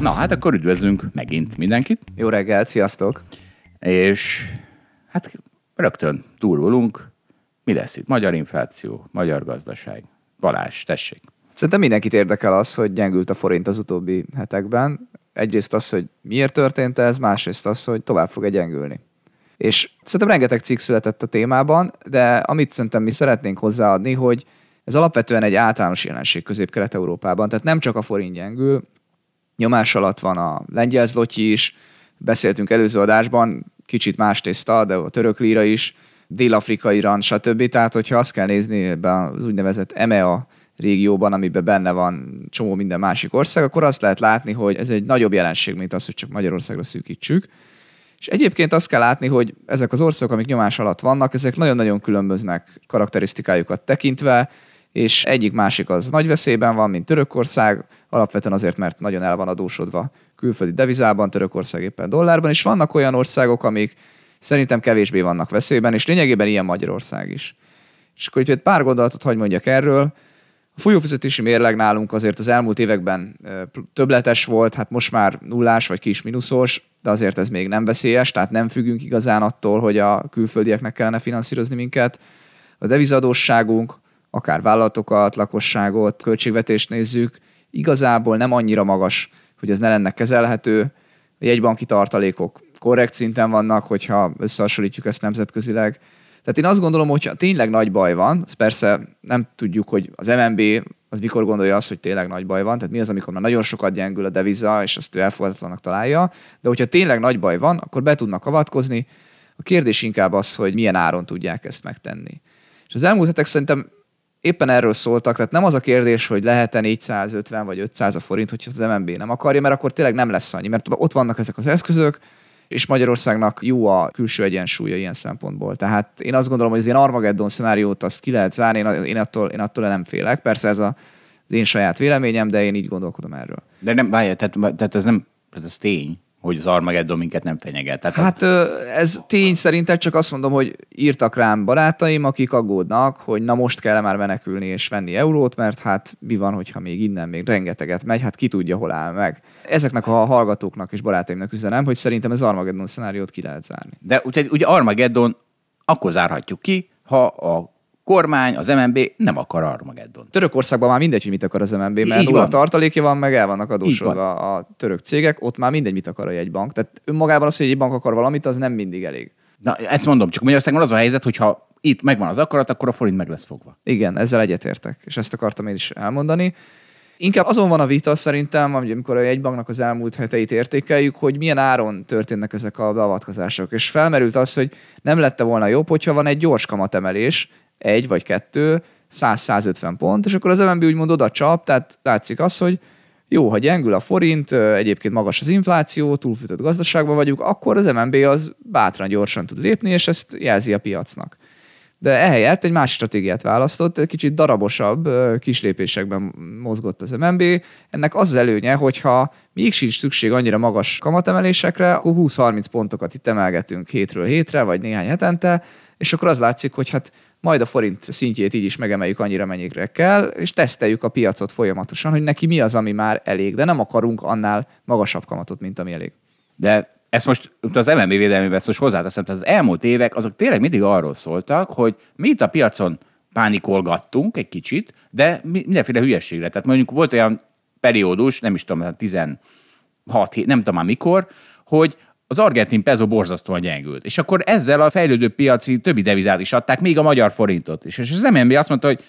Na, hát akkor üdvözlünk megint mindenkit. Jó reggelt, sziasztok! És hát rögtön túlulunk. Mi lesz itt? Magyar infláció, magyar gazdaság. Balázs, tessék. Szerintem mindenkit érdekel az, hogy gyengült a forint az utóbbi hetekben. Egyrészt az, hogy miért történt ez, másrészt az, hogy tovább fog-e gyengülni. És szerintem rengeteg cikk született a témában, de amit szerintem mi szeretnénk hozzáadni, hogy ez alapvetően egy általános jelenség Közép-Kelet-Európában. Tehát nem csak a forint gyengül, nyomás alatt van a lengyel zlotyi is, beszéltünk előző adásban, kicsit más tészta, de a török líra is, dél-afrikai rand, stb. Tehát, hogyha azt kell nézni ebben az úgynevezett EMEA régióban, amiben benne van csomó minden másik ország, akkor azt lehet látni, hogy ez egy nagyobb jelenség, mint az, hogy csak Magyarországra szűkítsük. És egyébként azt kell látni, hogy ezek az országok, amik nyomás alatt vannak, ezek nagyon-nagyon különböznek karakterisztikájukat tekintve, és egyik másik az nagy veszélyben van, mint Törökország, alapvetően azért, mert nagyon el van adósodva külföldi devizában, Törökország éppen dollárban, és vannak olyan országok, amik szerintem kevésbé vannak veszélyben, és lényegében ilyen Magyarország is. És akkor egy pár gondolatot hagy mondjak erről. A folyófizetési mérleg nálunk azért az elmúlt években többletes volt, hát most már nullás vagy kis mínuszos, de azért ez még nem veszélyes, tehát nem függünk igazán attól, hogy a külföldieknek kellene finanszírozni minket. A devizadósságunk, akár vállalatokat, lakosságot, költségvetést nézzük, igazából nem annyira magas, hogy ez ne lenne kezelhető. A jegybanki tartalékok korrekt szinten vannak, hogyha összehasonlítjuk ezt nemzetközileg. Tehát én azt gondolom, hogy tényleg nagy baj van, az persze nem tudjuk, hogy az MNB az mikor gondolja azt, hogy tényleg nagy baj van, tehát mi az, amikor már nagyon sokat gyengül a deviza, és azt ő elfogadhatónak találja, de hogyha tényleg nagy baj van, akkor be tudnak avatkozni. A kérdés inkább az, hogy milyen áron tudják ezt megtenni. És az elmúlt hetek szerintem éppen erről szóltak, tehát nem az a kérdés, hogy lehet-e 450 vagy 500 a forint, hogyha az MNB nem akarja, mert akkor tényleg nem lesz annyi, mert ott vannak ezek az eszközök, és Magyarországnak jó a külső egyensúlya ilyen szempontból. Tehát én azt gondolom, hogy az ilyen Armageddon szenáriót azt ki lehet zárni, én, attól, én attól nem félek. Persze ez a, az én saját véleményem, de én így gondolkodom erről. De nem, várj, tehát, tehát ez nem, tehát ez tény, hogy az Armageddon minket nem fenyeget. Tehát hát ez tény szerintem, csak azt mondom, hogy írtak rám barátaim, akik aggódnak, hogy na most kell már menekülni és venni eurót, mert hát mi van, hogyha még innen még rengeteget megy, hát ki tudja, hol áll meg. Ezeknek a hallgatóknak és barátaimnak üzenem, hogy szerintem az Armageddon szenáriót ki lehet zárni. De ugye, ugye Armageddon akkor zárhatjuk ki, ha a kormány, az MNB nem akar Armageddon. Törökországban már mindegy, hogy mit akar az MNB, mert Így nulla tartalékja van, meg el vannak adósodva a török cégek, ott már mindegy, mit akar a jegybank. Tehát önmagában az, hogy egy bank akar valamit, az nem mindig elég. Na, ezt mondom, csak Magyarországon az a helyzet, hogy ha itt megvan az akarat, akkor a forint meg lesz fogva. Igen, ezzel egyetértek, és ezt akartam én is elmondani. Inkább azon van a vita szerintem, amikor a jegybanknak az elmúlt heteit értékeljük, hogy milyen áron történnek ezek a beavatkozások. És felmerült az, hogy nem lette volna jobb, hogyha van egy gyors kamatemelés, egy vagy kettő, 100-150 pont, és akkor az MNB úgymond oda csap, tehát látszik az, hogy jó, ha gyengül a forint, egyébként magas az infláció, túlfűtött gazdaságban vagyunk, akkor az MNB az bátran gyorsan tud lépni, és ezt jelzi a piacnak. De ehelyett egy más stratégiát választott, egy kicsit darabosabb kis lépésekben mozgott az MNB. Ennek az, az előnye, hogyha még sincs szükség annyira magas kamatemelésekre, akkor 20-30 pontokat itt emelgetünk hétről hétre, vagy néhány hetente, és akkor az látszik, hogy hát majd a forint szintjét így is megemeljük annyira, mennyire kell, és teszteljük a piacot folyamatosan, hogy neki mi az, ami már elég, de nem akarunk annál magasabb kamatot, mint ami elég. De ezt most az MNB védelmébe ezt most hozzáteszem, tehát az elmúlt évek azok tényleg mindig arról szóltak, hogy mi itt a piacon pánikolgattunk egy kicsit, de mindenféle hülyességre. Tehát mondjuk volt olyan periódus, nem is tudom, 16 hét, nem tudom már mikor, hogy az argentin peso borzasztóan gyengült. És akkor ezzel a fejlődő piaci többi devizát is adták, még a magyar forintot is. És az MNB azt mondta, hogy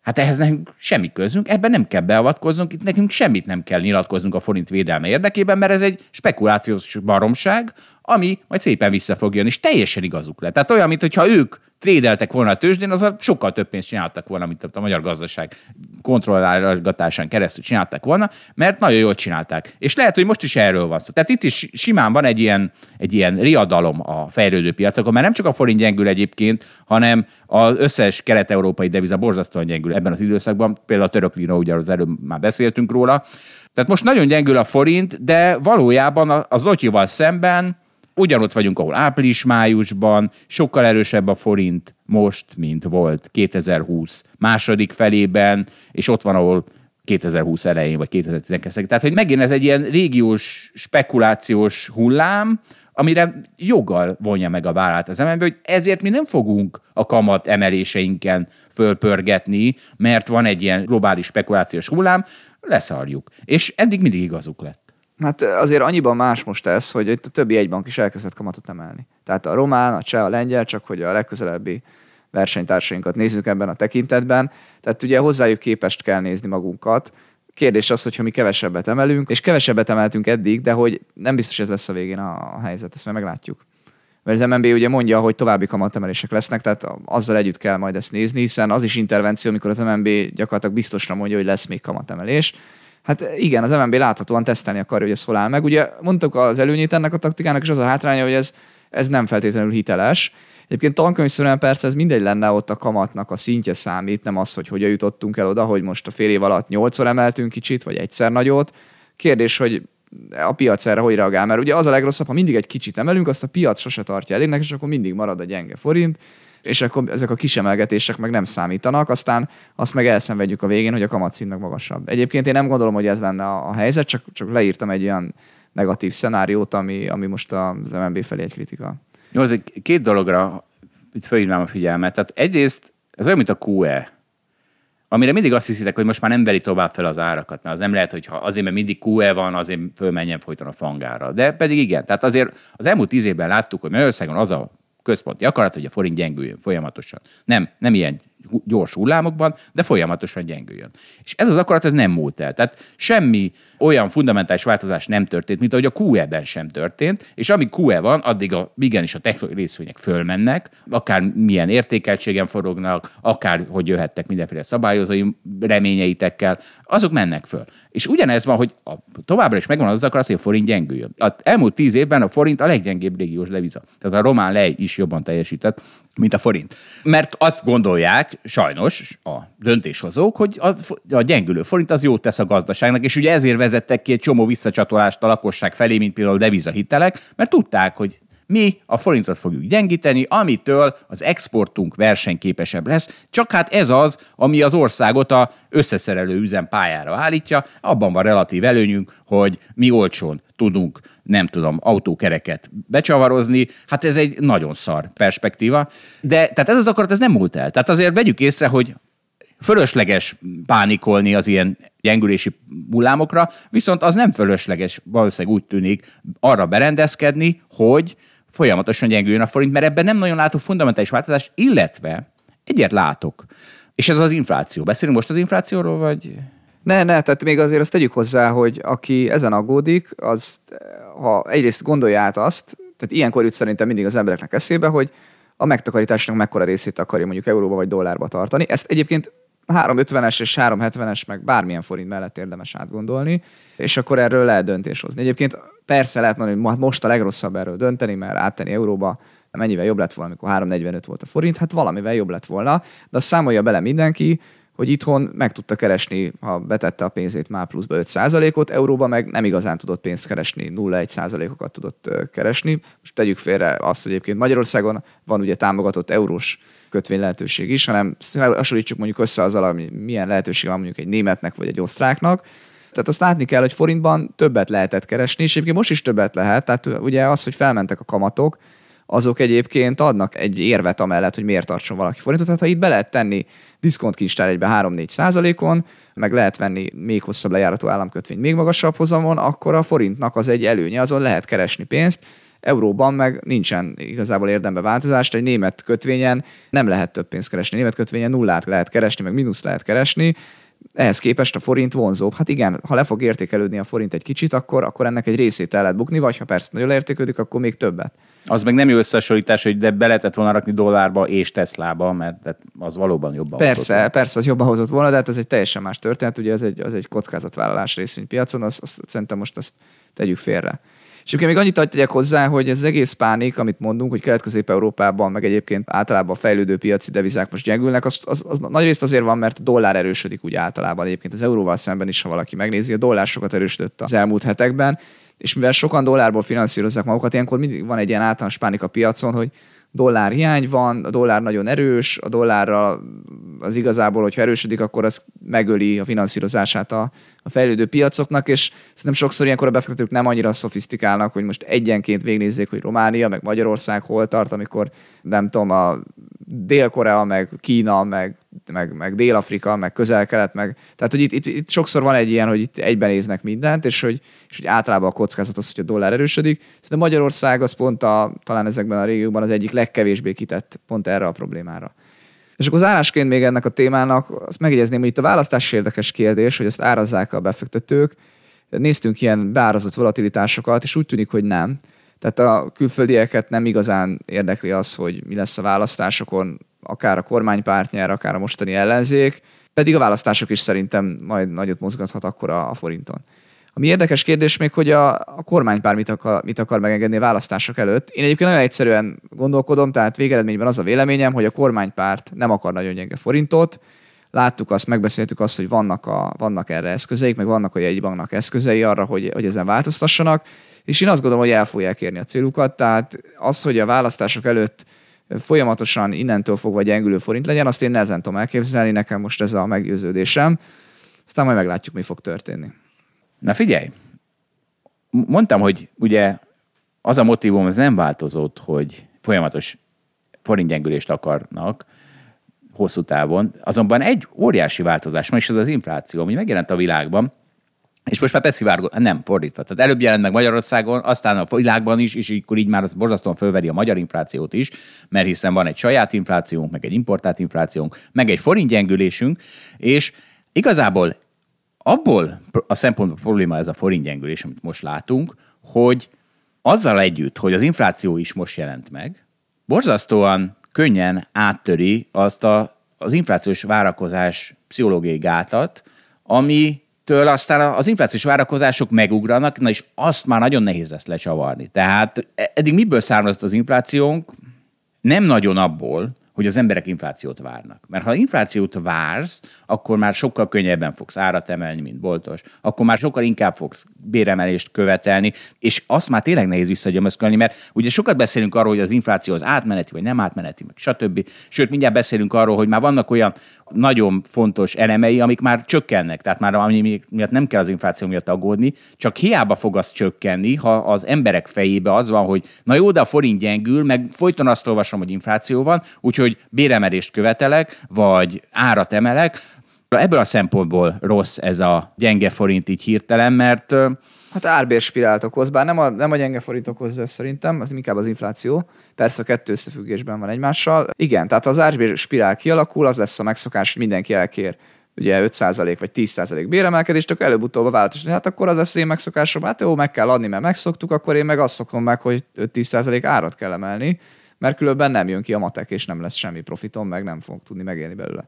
Hát ehhez nekünk semmi közünk, ebben nem kell beavatkoznunk, itt nekünk semmit nem kell nyilatkoznunk a forint védelme érdekében, mert ez egy spekulációs baromság, ami majd szépen vissza fog jönni, és teljesen igazuk lett. Tehát olyan, mintha ők trédeltek volna a tőzsdén, az sokkal több pénzt csináltak volna, mint a magyar gazdaság kontrollálgatásán keresztül csináltak volna, mert nagyon jól csinálták. És lehet, hogy most is erről van szó. Tehát itt is simán van egy ilyen, egy ilyen riadalom a fejlődő piacokon, mert nem csak a forint gyengül egyébként, hanem az összes kelet-európai deviza borzasztóan gyengül ebben az időszakban. Például a török vino, ugye az előbb már beszéltünk róla. Tehát most nagyon gyengül a forint, de valójában az Zotyival szemben ugyanott vagyunk, ahol április-májusban, sokkal erősebb a forint most, mint volt 2020 második felében, és ott van, ahol 2020 elején, vagy 2012 Tehát, hogy megint ez egy ilyen régiós, spekulációs hullám, amire joggal vonja meg a vállát az MNB, hogy ezért mi nem fogunk a kamat emeléseinken fölpörgetni, mert van egy ilyen globális spekulációs hullám, leszarjuk. És eddig mindig igazuk lett. Hát azért annyiban más most ez, hogy itt a többi egybank is elkezdett kamatot emelni. Tehát a román, a cseh, a lengyel, csak hogy a legközelebbi versenytársainkat nézzük ebben a tekintetben. Tehát ugye hozzájuk képest kell nézni magunkat. Kérdés az, hogyha mi kevesebbet emelünk, és kevesebbet emeltünk eddig, de hogy nem biztos ez lesz a végén a helyzet, ezt majd meglátjuk. Mert az MNB ugye mondja, hogy további kamatemelések lesznek, tehát azzal együtt kell majd ezt nézni, hiszen az is intervenció, amikor az MNB gyakorlatilag biztosra mondja, hogy lesz még kamatemelés. Hát igen, az MNB láthatóan tesztelni akarja, hogy ez hol áll meg. Ugye mondtuk az előnyét ennek a taktikának, és az a hátránya, hogy ez, ez nem feltétlenül hiteles. Egyébként tankönyvszerűen persze ez mindegy lenne, ott a kamatnak a szintje számít, nem az, hogy hogyan jutottunk el oda, hogy most a fél év alatt nyolcszor emeltünk kicsit, vagy egyszer nagyot. Kérdés, hogy a piac erre hogy reagál, mert ugye az a legrosszabb, ha mindig egy kicsit emelünk, azt a piac sose tartja elégnek, és akkor mindig marad a gyenge forint, és akkor ezek a kisemelgetések meg nem számítanak, aztán azt meg elszenvedjük a végén, hogy a kamatszint meg magasabb. Egyébként én nem gondolom, hogy ez lenne a, helyzet, csak, csak leírtam egy olyan negatív szenáriót, ami, ami most az MNB felé egy kritika. Jó, az egy két dologra itt fölhívnám a figyelmet. Tehát egyrészt ez olyan, mint a QE, amire mindig azt hiszitek, hogy most már nem veri tovább fel az árakat, mert az nem lehet, hogy ha azért, mert mindig QE van, azért fölmenjen folyton a fangára. De pedig igen. Tehát azért az elmúlt tíz évben láttuk, hogy Magyarországon az a központi akarat, hogy a forint gyengüljön folyamatosan. Nem, nem ilyen gyors hullámokban, de folyamatosan gyengüljön. És ez az akarat, ez nem múlt el. Tehát semmi olyan fundamentális változás nem történt, mint ahogy a QE-ben sem történt, és amíg QE van, addig a, igenis a technológiai részvények fölmennek, akár milyen értékeltségen forognak, akár hogy jöhettek mindenféle szabályozói reményeitekkel, azok mennek föl. És ugyanez van, hogy a, továbbra is megvan az akarat, hogy a forint gyengüljön. A elmúlt tíz évben a forint a leggyengébb régiós deviza. Tehát a román lej is jobban teljesített, mint a forint. Mert azt gondolják, sajnos a döntéshozók, hogy a, a gyengülő forint az jót tesz a gazdaságnak, és ugye ezért vezettek ki egy csomó visszacsatolást a lakosság felé, mint például devizahitelek, mert tudták, hogy mi a forintot fogjuk gyengíteni, amitől az exportunk versenyképesebb lesz. Csak hát ez az, ami az országot a összeszerelő üzem pályára állítja. Abban van relatív előnyünk, hogy mi olcsón tudunk, nem tudom, autókereket becsavarozni. Hát ez egy nagyon szar perspektíva. De tehát ez az akarat, ez nem múlt el. Tehát azért vegyük észre, hogy fölösleges pánikolni az ilyen gyengülési hullámokra, viszont az nem fölösleges, valószínűleg úgy tűnik arra berendezkedni, hogy folyamatosan gyengüljön a forint, mert ebben nem nagyon látok fundamentális változást, illetve egyet látok. És ez az infláció. Beszélünk most az inflációról, vagy... Ne, ne, tehát még azért azt tegyük hozzá, hogy aki ezen aggódik, az ha egyrészt gondolja át azt, tehát ilyenkor jut szerintem mindig az embereknek eszébe, hogy a megtakarításnak mekkora részét akarja mondjuk euróba vagy dollárba tartani. Ezt egyébként 350-es és 370-es, meg bármilyen forint mellett érdemes átgondolni, és akkor erről lehet döntés hozni. Egyébként persze lehet mondani, hogy most a legrosszabb erről dönteni, mert áttenni euróba mennyivel jobb lett volna, amikor 345 volt a forint, hát valamivel jobb lett volna, de azt számolja bele mindenki, hogy itthon meg tudta keresni, ha betette a pénzét már pluszba 5%-ot, euróba meg nem igazán tudott pénzt keresni, 0,1%-okat tudott keresni. Most tegyük félre azt, hogy egyébként Magyarországon van ugye támogatott eurós kötvény lehetőség is, hanem hasonlítsuk mondjuk össze azzal, ami milyen lehetőség van mondjuk egy németnek vagy egy osztráknak, tehát azt látni kell, hogy forintban többet lehetett keresni, és egyébként most is többet lehet. Tehát ugye az, hogy felmentek a kamatok, azok egyébként adnak egy érvet amellett, hogy miért tartson valaki forintot. Tehát ha itt be lehet tenni diszkontkincstár egybe 3-4 százalékon, meg lehet venni még hosszabb lejáratú államkötvényt még magasabb hozamon, akkor a forintnak az egy előnye, azon lehet keresni pénzt. Euróban meg nincsen igazából érdembe változást, egy német kötvényen nem lehet több pénzt keresni. Német kötvényen nullát lehet keresni, meg mínusz lehet keresni, ehhez képest a forint vonzóbb. Hát igen, ha le fog értékelődni a forint egy kicsit, akkor, akkor ennek egy részét el lehet bukni, vagy ha persze nagyon értékelődik, akkor még többet. Az meg nem jó összehasonlítás, hogy de be lehetett volna rakni dollárba és Teslába, mert az valóban jobban Persze, hozott. persze, az jobban hozott volna, de hát ez egy teljesen más történet, ugye ez egy, az egy kockázatvállalás részvénypiacon, azt, azt szerintem most azt tegyük félre. És még annyit tegyek hozzá, hogy ez az egész pánik, amit mondunk, hogy Kelet-Közép-Európában, meg egyébként általában a fejlődő piaci devizák most gyengülnek, az, az, az nagy részt azért van, mert a dollár erősödik úgy általában egyébként. Az euróval szemben is, ha valaki megnézi, a dollár sokat erősödött az elmúlt hetekben, és mivel sokan dollárból finanszírozzák magukat, ilyenkor mindig van egy ilyen általános pánik a piacon, hogy dollár hiány van, a dollár nagyon erős, a dollárra az igazából, hogyha erősödik, akkor az megöli a finanszírozását a, a fejlődő piacoknak, és szerintem sokszor ilyenkor a befektetők nem annyira szofisztikálnak, hogy most egyenként végnézzék, hogy Románia, meg Magyarország hol tart, amikor nem tudom, a Dél-Korea, meg Kína, meg, meg, meg Dél-Afrika, meg Közel-Kelet, meg... Tehát, hogy itt, itt, itt, sokszor van egy ilyen, hogy itt egyben néznek mindent, és hogy, és hogy általában a kockázat az, hogy a dollár erősödik. Szerintem Magyarország az pont a, talán ezekben a régiókban az egyik legkevésbé kitett pont erre a problémára. És akkor az árásként még ennek a témának azt megjegyezném, hogy itt a választás érdekes kérdés, hogy ezt árazzák a befektetők. Néztünk ilyen beárazott volatilitásokat, és úgy tűnik, hogy nem. Tehát a külföldieket nem igazán érdekli az, hogy mi lesz a választásokon, akár a kormánypárt nyer, akár a mostani ellenzék, pedig a választások is szerintem majd nagyot mozgathat akkor a, a forinton. Ami érdekes kérdés még, hogy a, a kormánypár mit akar, mit akar megengedni a választások előtt. Én egyébként nagyon egyszerűen gondolkodom, tehát végeredményben az a véleményem, hogy a kormánypárt nem akar nagyon gyenge forintot. Láttuk azt, megbeszéltük azt, hogy vannak, a, vannak erre eszközeik, meg vannak a jegybanknak eszközei arra, hogy, hogy ezen változtassanak és én azt gondolom, hogy el fogják érni a célukat, tehát az, hogy a választások előtt folyamatosan innentől fogva gyengülő forint legyen, azt én nehezen tudom elképzelni, nekem most ez a meggyőződésem. Aztán majd meglátjuk, mi fog történni. Na figyelj, mondtam, hogy ugye az a motivum, ez nem változott, hogy folyamatos forintgyengülést akarnak hosszú távon, azonban egy óriási változás van, és ez az infláció, ami megjelent a világban, és most már beszivárgott, nem, fordítva. Tehát előbb jelent meg Magyarországon, aztán a világban is, és akkor így már az borzasztóan fölveri a magyar inflációt is, mert hiszen van egy saját inflációnk, meg egy importált inflációnk, meg egy forint gyengülésünk, és igazából abból a szempontból probléma ez a forint gyengülés, amit most látunk, hogy azzal együtt, hogy az infláció is most jelent meg, borzasztóan könnyen áttöri azt a, az inflációs várakozás pszichológiai gátat, ami től aztán az inflációs várakozások megugranak, na és azt már nagyon nehéz lesz lecsavarni. Tehát e- eddig miből származott az inflációnk? Nem nagyon abból, hogy az emberek inflációt várnak. Mert ha inflációt vársz, akkor már sokkal könnyebben fogsz árat emelni, mint boltos, akkor már sokkal inkább fogsz béremelést követelni, és azt már tényleg nehéz visszagyömözkölni, mert ugye sokat beszélünk arról, hogy az infláció az átmeneti, vagy nem átmeneti, meg stb. Sőt, mindjárt beszélünk arról, hogy már vannak olyan nagyon fontos elemei, amik már csökkennek, tehát már ami miatt nem kell az infláció miatt aggódni, csak hiába fog az csökkenni, ha az emberek fejébe az van, hogy na jó, de a forint gyengül, meg folyton azt olvasom, hogy infláció van, úgyhogy béremelést követelek, vagy árat emelek, Ebből a szempontból rossz ez a gyenge forint így hirtelen, mert Hát árbérspirált okoz, bár nem a, nem a gyenge forint okozza szerintem, az inkább az infláció. Persze a kettő összefüggésben van egymással. Igen, tehát az árbérspirál kialakul, az lesz a megszokás, hogy mindenki elkér ugye 5% vagy 10% béremelkedést, akkor előbb-utóbb a vállalatos, hát akkor az lesz én megszokásom, hát jó, meg kell adni, mert megszoktuk, akkor én meg azt szokom meg, hogy 10% árat kell emelni, mert különben nem jön ki a matek, és nem lesz semmi profitom, meg nem fogok tudni megélni belőle.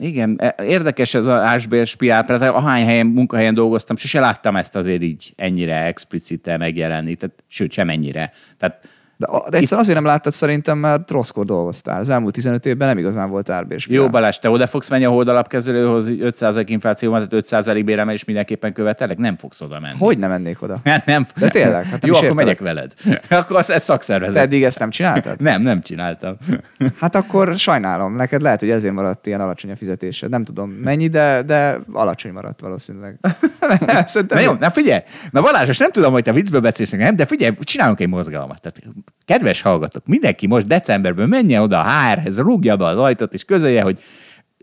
Igen, e, érdekes ez az ásbér spiál, tehát ahány helyen, munkahelyen dolgoztam, sose láttam ezt azért így ennyire explicite megjelenni, tehát, sőt, sem ennyire. Tehát de, egyszer azért nem láttad szerintem, mert rosszkor dolgoztál. Az elmúlt 15 évben nem igazán volt árbér. Jó, Balázs, te oda fogsz menni a holdalapkezelőhoz, 5% infláció van, tehát 5% béremelés mindenképpen követelek? Nem fogsz oda menni. Hogy nem mennék oda? Hát nem. De tényleg? Hát nem Jó, akkor megyek veled. akkor az, ez szakszervezet. Te eddig ezt nem csináltad? nem, nem csináltam. hát akkor sajnálom. Neked lehet, hogy ezért maradt ilyen alacsony a fizetésed. Nem tudom mennyi, de, de alacsony maradt valószínűleg. na jó, na figyelj. Na Balázs, nem tudom, hogy te viccből beszélsz nem, de figyelj, csinálunk egy mozgalmat. Tehát kedves hallgatók, mindenki most decemberben menjen oda a HR-hez, rúgja be az ajtót, és közölje, hogy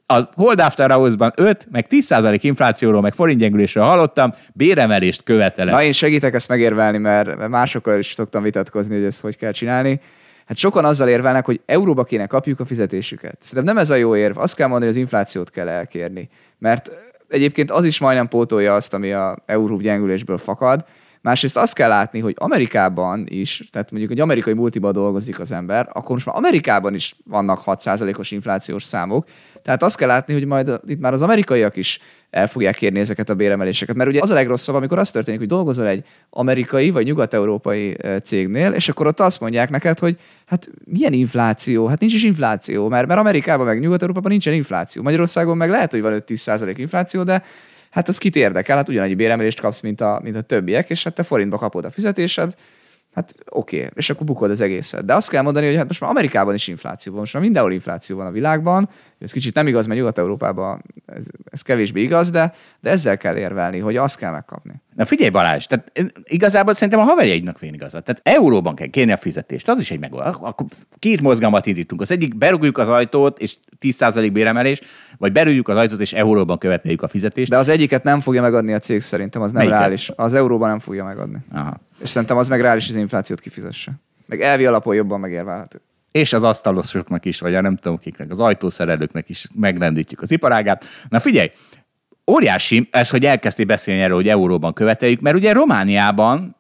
A Hold After Hours-ban 5, meg 10% inflációról, meg forintgyengülésről hallottam, béremelést követelek. Na én segítek ezt megérvelni, mert másokkal is szoktam vitatkozni, hogy ezt hogy kell csinálni. Hát sokan azzal érvelnek, hogy euróba kéne kapjuk a fizetésüket. Szerintem nem ez a jó érv. Azt kell mondani, hogy az inflációt kell elkérni. Mert egyébként az is majdnem pótolja azt, ami a euró gyengülésből fakad. Másrészt azt kell látni, hogy Amerikában is, tehát mondjuk egy amerikai multiba dolgozik az ember, akkor most már Amerikában is vannak 6%-os inflációs számok, tehát azt kell látni, hogy majd itt már az amerikaiak is el fogják kérni ezeket a béremeléseket. Mert ugye az a legrosszabb, amikor az történik, hogy dolgozol egy amerikai vagy nyugat-európai cégnél, és akkor ott azt mondják neked, hogy hát milyen infláció? Hát nincs is infláció, mert, mert Amerikában meg Nyugat-Európában nincsen infláció. Magyarországon meg lehet, hogy van 5-10% infláció, de hát az kit érdekel, hát ugyanannyi béremelést kapsz, mint a, mint a többiek, és hát te forintba kapod a fizetésed, Hát oké, okay. és akkor bukod az egészet. De azt kell mondani, hogy hát most már Amerikában is infláció van, most már mindenhol infláció van a világban. Ez kicsit nem igaz, mert Nyugat-Európában ez, ez kevésbé igaz, de, de ezzel kell érvelni, hogy azt kell megkapni. Na figyelj Balázs, tehát igazából szerintem a haverjaidnak vén igazat. Tehát euróban kell kérni a fizetést, az is egy megoldás. Akkor két mozgalmat indítunk. Az egyik berúgjuk az ajtót, és 10% béremelés, vagy berúgjuk az ajtót, és euróban követeljük a fizetést. De az egyiket nem fogja megadni a cég szerintem, az nem Melyiket? reális. Az euróban nem fogja megadni. Aha. És szerintem az meg reális, az inflációt kifizesse. Meg elvi alapon jobban megérvelhető és az asztalosoknak is, vagy a nem tudom kiknek, az ajtószerelőknek is megrendítjük az iparágát. Na figyelj, óriási ez, hogy elkezdték beszélni erről, hogy euróban követeljük, mert ugye Romániában,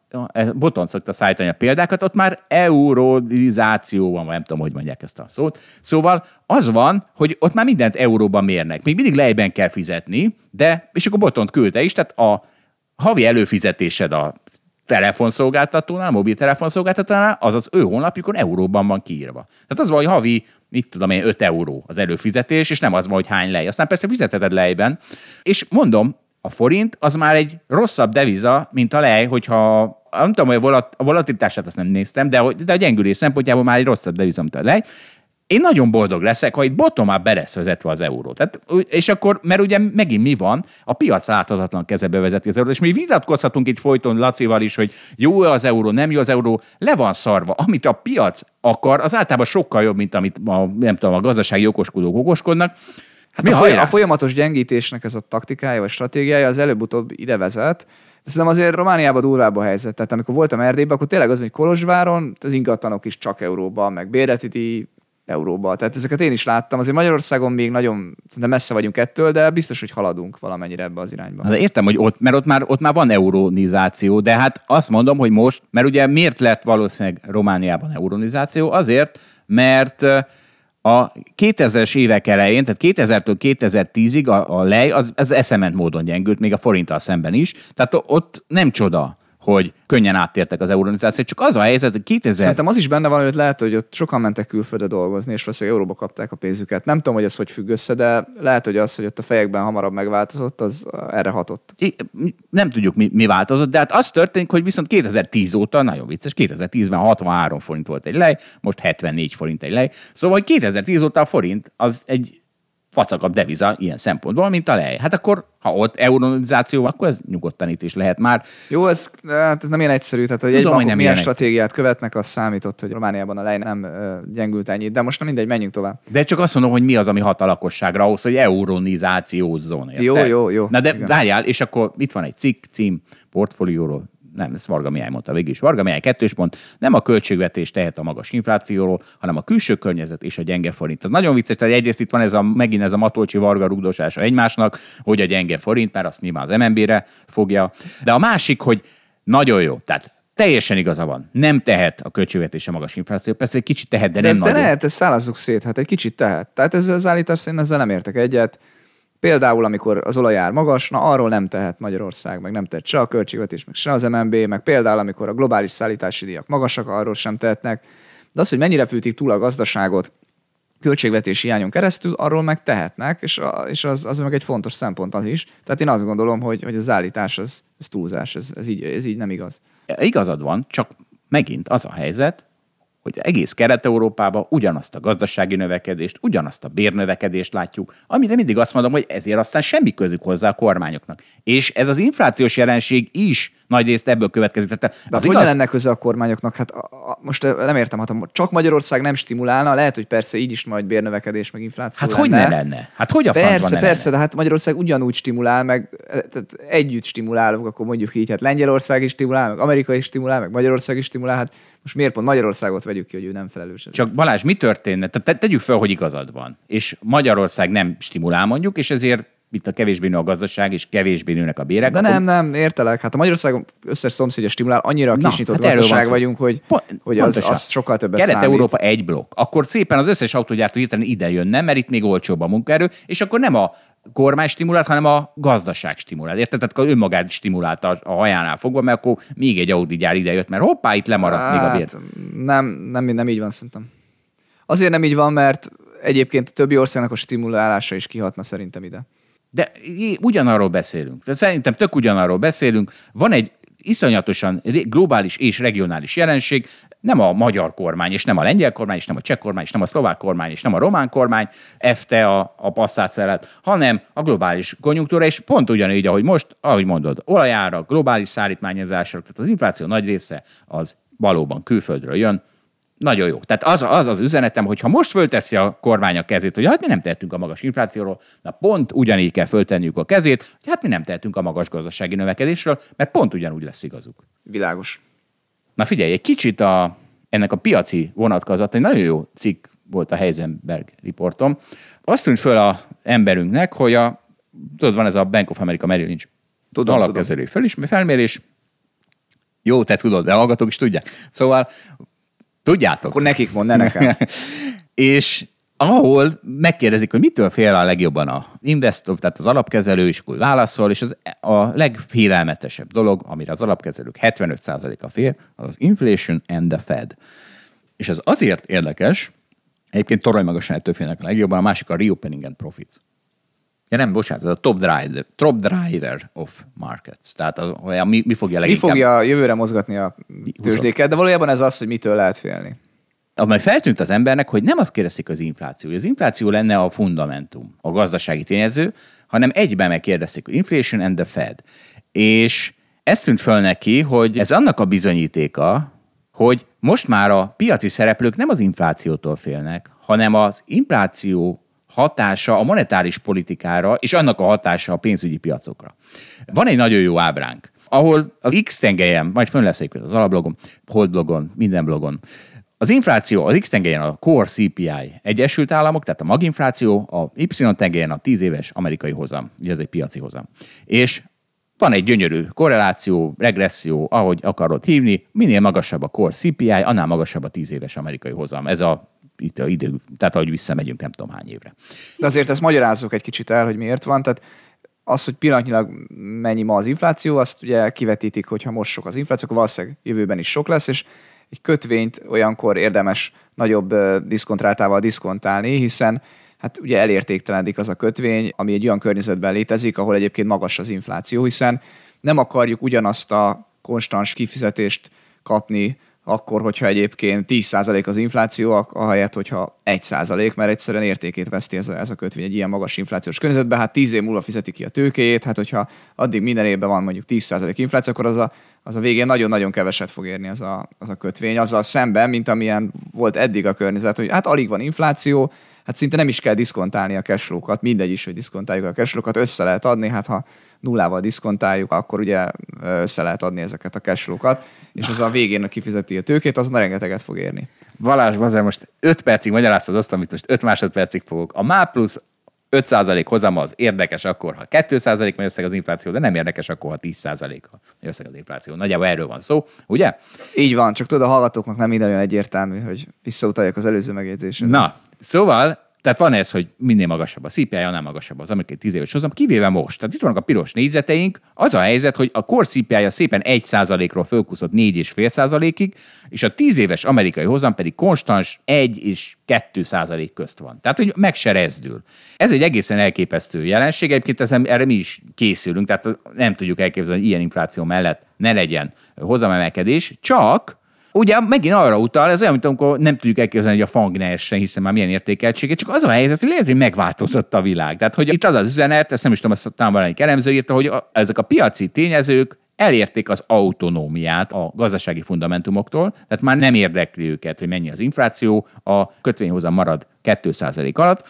Boton szokta szállítani a példákat, ott már eurodizáció van, nem tudom, hogy mondják ezt a szót. Szóval az van, hogy ott már mindent euróban mérnek. Még mindig lejben kell fizetni, de, és akkor Botont küldte is, tehát a havi előfizetésed a telefonszolgáltatónál, mobiltelefonszolgáltatónál, az az ő honlapjukon euróban van kiírva. Tehát az van, havi, mit tudom én, 5 euró az előfizetés, és nem az van, hogy hány lej. Aztán persze fizetheted lejben. És mondom, a forint az már egy rosszabb deviza, mint a lej, hogyha nem tudom, hogy a volatilitását azt nem néztem, de, de a gyengülés szempontjából már egy rosszabb deviza, mint a lej. Én nagyon boldog leszek, ha itt bottom up lesz vezetve az euró. Tehát, és akkor, mert ugye megint mi van, a piac láthatatlan kezebe vezeti az eurót, és mi vitatkozhatunk itt folyton Lacival is, hogy jó az euró, nem jó az euró, le van szarva. Amit a piac akar, az általában sokkal jobb, mint amit a, nem tudom, a gazdasági okoskodók okoskodnak. Hát mi a, folyam, a folyamatos gyengítésnek ez a taktikája vagy stratégiája az előbb-utóbb ide vezet, de szerintem azért Romániában durvább a helyzet. Tehát amikor voltam Erdélyben, akkor tényleg az, hogy Kolozsváron az ingatlanok is csak euróban, meg bérleti euróba. Tehát ezeket én is láttam. Azért Magyarországon még nagyon szerintem messze vagyunk ettől, de biztos, hogy haladunk valamennyire ebbe az irányba. De értem, hogy ott, mert ott már, ott már van euronizáció, de hát azt mondom, hogy most, mert ugye miért lett valószínűleg Romániában euronizáció? Azért, mert a 2000-es évek elején, tehát 2000-től 2010-ig a, a lej az, az eszement módon gyengült, még a forinttal szemben is. Tehát ott nem csoda, hogy könnyen áttértek az euronizációt. Csak az a helyzet, hogy 2000... Szerintem az is benne van, hogy lehet, hogy ott sokan mentek külföldre dolgozni, és valószínűleg euróba kapták a pénzüket. Nem tudom, hogy ez hogy függ össze, de lehet, hogy az, hogy ott a fejekben hamarabb megváltozott, az erre hatott. I, nem tudjuk, mi, mi változott, de hát az történik, hogy viszont 2010 óta, nagyon vicces, 2010-ben 63 forint volt egy lej, most 74 forint egy lej. Szóval 2010 óta a forint az egy facakabb deviza ilyen szempontból, mint a lej. Hát akkor, ha ott euronizáció, akkor ez nyugodtan itt is lehet már. Jó, ez, hát ez nem ilyen egyszerű, tehát hogy Tudom, egy hogy nem milyen stratégiát egyszerű. követnek, az számított, hogy Romániában a lej nem gyengült ennyit, de most nem mindegy, menjünk tovább. De csak azt mondom, hogy mi az, ami hat a lakosságra ahhoz, hogy euronizációzzon. Érte? Jó, jó, jó. Na de igen. várjál, és akkor itt van egy cikk, cím, portfólióról, nem, ez Varga Mihály mondta végig is. Varga Mihály kettős pont, nem a költségvetés tehet a magas inflációról, hanem a külső környezet és a gyenge forint. Ez nagyon vicces, tehát egyrészt itt van ez a, megint ez a Matolcsi Varga rugdosása egymásnak, hogy a gyenge forint, mert azt nyilván az MNB-re fogja. De a másik, hogy nagyon jó. Tehát Teljesen igaza van. Nem tehet a költségvetése magas infláció. Persze egy kicsit tehet, de, de nem de nagyon. De lehet, ezt szállazzuk szét. Hát egy kicsit tehet. Tehát ez az állítás, én ezzel nem értek egyet. Például, amikor az olajár magas, na arról nem tehet Magyarország, meg nem tehet se a költségvetés, meg se az MNB, meg például, amikor a globális szállítási díjak magasak, arról sem tehetnek. De az, hogy mennyire fűtik túl a gazdaságot költségvetési hiányon keresztül, arról meg tehetnek, és, a, és az, az meg egy fontos szempont az is. Tehát én azt gondolom, hogy, hogy az állítás az, az túlzás, ez, ez, így, ez így nem igaz. Igazad van, csak megint az a helyzet, hogy egész Kelet-Európában ugyanazt a gazdasági növekedést, ugyanazt a bérnövekedést látjuk, amire mindig azt mondom, hogy ezért aztán semmi közük hozzá a kormányoknak. És ez az inflációs jelenség is nagy részt ebből következik. Tehát De az, az igaz... lenne köze a kormányoknak? Hát a, a, most nem értem, hát csak Magyarország nem stimulálna, lehet, hogy persze így is majd bérnövekedés, meg infláció Hát lenne. hogy ne lenne? Hát hogy a Persze, van persze, de hát Magyarország ugyanúgy stimulál, meg tehát együtt stimulálunk, akkor mondjuk így, hát Lengyelország is stimulál, meg Amerika is stimulál, meg Magyarország is stimulál, hát most miért pont Magyarországot vegyük ki, hogy ő nem felelős? Csak Balázs, mi történne? Tehát tegyük fel, hogy igazad van, és Magyarország nem stimulál mondjuk, és ezért itt a kevésbé nő a gazdaság, és kevésbé nőnek a bérek. De akkor... nem, nem, értelek. Hát a Magyarország összes szomszédja stimulál, annyira a kisnyitott hát gazdaság vagyunk, hogy, Pont, hogy az, az, sokkal többet Kelet-Európa egy blokk. Akkor szépen az összes autógyártó hirtelen ide jönne, mert itt még olcsóbb a munkaerő, és akkor nem a kormány stimulált, hanem a gazdaság stimulált. Érted? Tehát akkor önmagát stimulálta a hajánál fogva, mert akkor még egy Audi gyár ide jött, mert hoppá, itt lemaradt hát, még a bér. Nem, nem, nem így van szerintem. Azért nem így van, mert egyébként a többi országnak a stimulálása is kihatna szerintem ide. De ugyanarról beszélünk. Szerintem tök ugyanarról beszélünk. Van egy iszonyatosan globális és regionális jelenség, nem a magyar kormány, és nem a lengyel kormány, és nem a cseh kormány, és nem a szlovák kormány, és nem a román kormány efte a, a passzát szelet, hanem a globális konjunktúra, és pont ugyanígy, ahogy most, ahogy mondod, olajára, globális szállítmányozásra, tehát az infláció nagy része az valóban külföldről jön, nagyon jó. Tehát az, az az üzenetem, hogy ha most fölteszi a kormány a kezét, hogy hát mi nem tehetünk a magas inflációról, na pont ugyanígy kell föltenniük a kezét, hogy hát mi nem tehetünk a magas gazdasági növekedésről, mert pont ugyanúgy lesz igazuk. Világos. Na figyelj, egy kicsit a, ennek a piaci vonatkozat, egy nagyon jó cikk volt a Heisenberg riportom. Azt tűnt föl a emberünknek, hogy a, tudod, van ez a Bank of America Merrill Lynch tudom, alapkezelő tudom. felmérés, jó, te tudod, de hallgatók is tudják. Szóval Tudjátok? Akkor nekik mond, ne nekem. és ahol megkérdezik, hogy mitől fél a legjobban a investor, tehát az alapkezelő, és akkor válaszol, és az a legfélelmetesebb dolog, amire az alapkezelők 75%-a fél, az az inflation and the Fed. És ez azért érdekes, egyébként torony magasan ettől félnek a legjobban, a másik a reopening and profits. Ja nem, bocsánat, ez a top driver, top driver of markets. Tehát a, a, mi, mi fogja leginkább... Mi fogja jövőre mozgatni a tőzsdéket, de valójában ez az, hogy mitől lehet félni. Amely feltűnt az embernek, hogy nem azt kérdezik az infláció, hogy az infláció lenne a fundamentum, a gazdasági tényező, hanem egyben megkérdezik, inflation and the Fed. És ez tűnt föl neki, hogy ez annak a bizonyítéka, hogy most már a piaci szereplők nem az inflációtól félnek, hanem az infláció hatása a monetáris politikára, és annak a hatása a pénzügyi piacokra. Van egy nagyon jó ábránk, ahol az X tengelyen, majd fönn lesz az alablogon, hold blogon, minden blogon, az infláció az X tengelyen a Core CPI Egyesült Államok, tehát a maginfláció, a Y tengelyen a 10 éves amerikai hozam, ugye ez egy piaci hozam. És van egy gyönyörű korreláció, regresszió, ahogy akarod hívni, minél magasabb a Core CPI, annál magasabb a 10 éves amerikai hozam. Ez a itt a idő, tehát ahogy visszamegyünk nem tudom hány évre. De azért ezt magyarázzuk egy kicsit el, hogy miért van. Tehát az, hogy pillanatnyilag mennyi ma az infláció, azt ugye kivetítik, hogy ha most sok az infláció, akkor valószínűleg jövőben is sok lesz, és egy kötvényt olyankor érdemes nagyobb diszkontrátával diszkontálni, hiszen hát ugye elértéktelenik az a kötvény, ami egy olyan környezetben létezik, ahol egyébként magas az infláció, hiszen nem akarjuk ugyanazt a konstans kifizetést kapni akkor, hogyha egyébként 10% az infláció, ahelyett, hogyha 1%, mert egyszerűen értékét veszti ez a, ez a kötvény egy ilyen magas inflációs környezetben. Hát 10 év múlva fizeti ki a tőkéjét, hát hogyha addig minden évben van mondjuk 10% infláció, akkor az a, az a végén nagyon-nagyon keveset fog érni az a, az a kötvény, azzal szemben, mint amilyen volt eddig a környezet, hogy hát alig van infláció, hát szinte nem is kell diszkontálni a cashflow-kat, mindegy is, hogy diszkontáljuk a cashflow-kat, össze lehet adni, hát ha nullával diszkontáljuk, akkor ugye össze lehet adni ezeket a cashflow-kat, és az a végén kifizeti a tőkét, azon rengeteget fog érni. Valás, azért most 5 percig magyaráztad azt, amit most 5 másodpercig fogok. A MÁ plusz 5% hozam az érdekes akkor, ha 2% megy összeg az infláció, de nem érdekes akkor, ha 10% megy összeg az infláció. Nagyjából erről van szó, ugye? Így van, csak tudod, a hallgatóknak nem minden olyan egyértelmű, hogy visszautaljak az előző megjegyzésre. Na, szóval tehát van ez, hogy minél magasabb a CPI, annál magasabb az amerikai 10 éves hozam, kivéve most. Tehát itt vannak a piros négyzeteink. Az a helyzet, hogy a core CPI-ja szépen 1%-ról fölkuszott 4,5%-ig, és a 10 éves amerikai hozam pedig konstans 1 és 2% közt van. Tehát, hogy meg se rezdül. Ez egy egészen elképesztő jelenség. Egyébként ezen, erre mi is készülünk, tehát nem tudjuk elképzelni, hogy ilyen infláció mellett ne legyen hozamemelkedés, csak ugye megint arra utal, ez olyan, mint amikor nem tudjuk elképzelni, hogy a fang ne essen, hiszen már milyen értékeltsége, csak az a helyzet, hogy lehet, hogy megváltozott a világ. Tehát, hogy itt az az üzenet, ezt nem is tudom, ezt talán valamelyik elemző írta, hogy ezek a piaci tényezők elérték az autonómiát a gazdasági fundamentumoktól, tehát már nem érdekli őket, hogy mennyi az infláció, a kötvényhozam marad 2% alatt.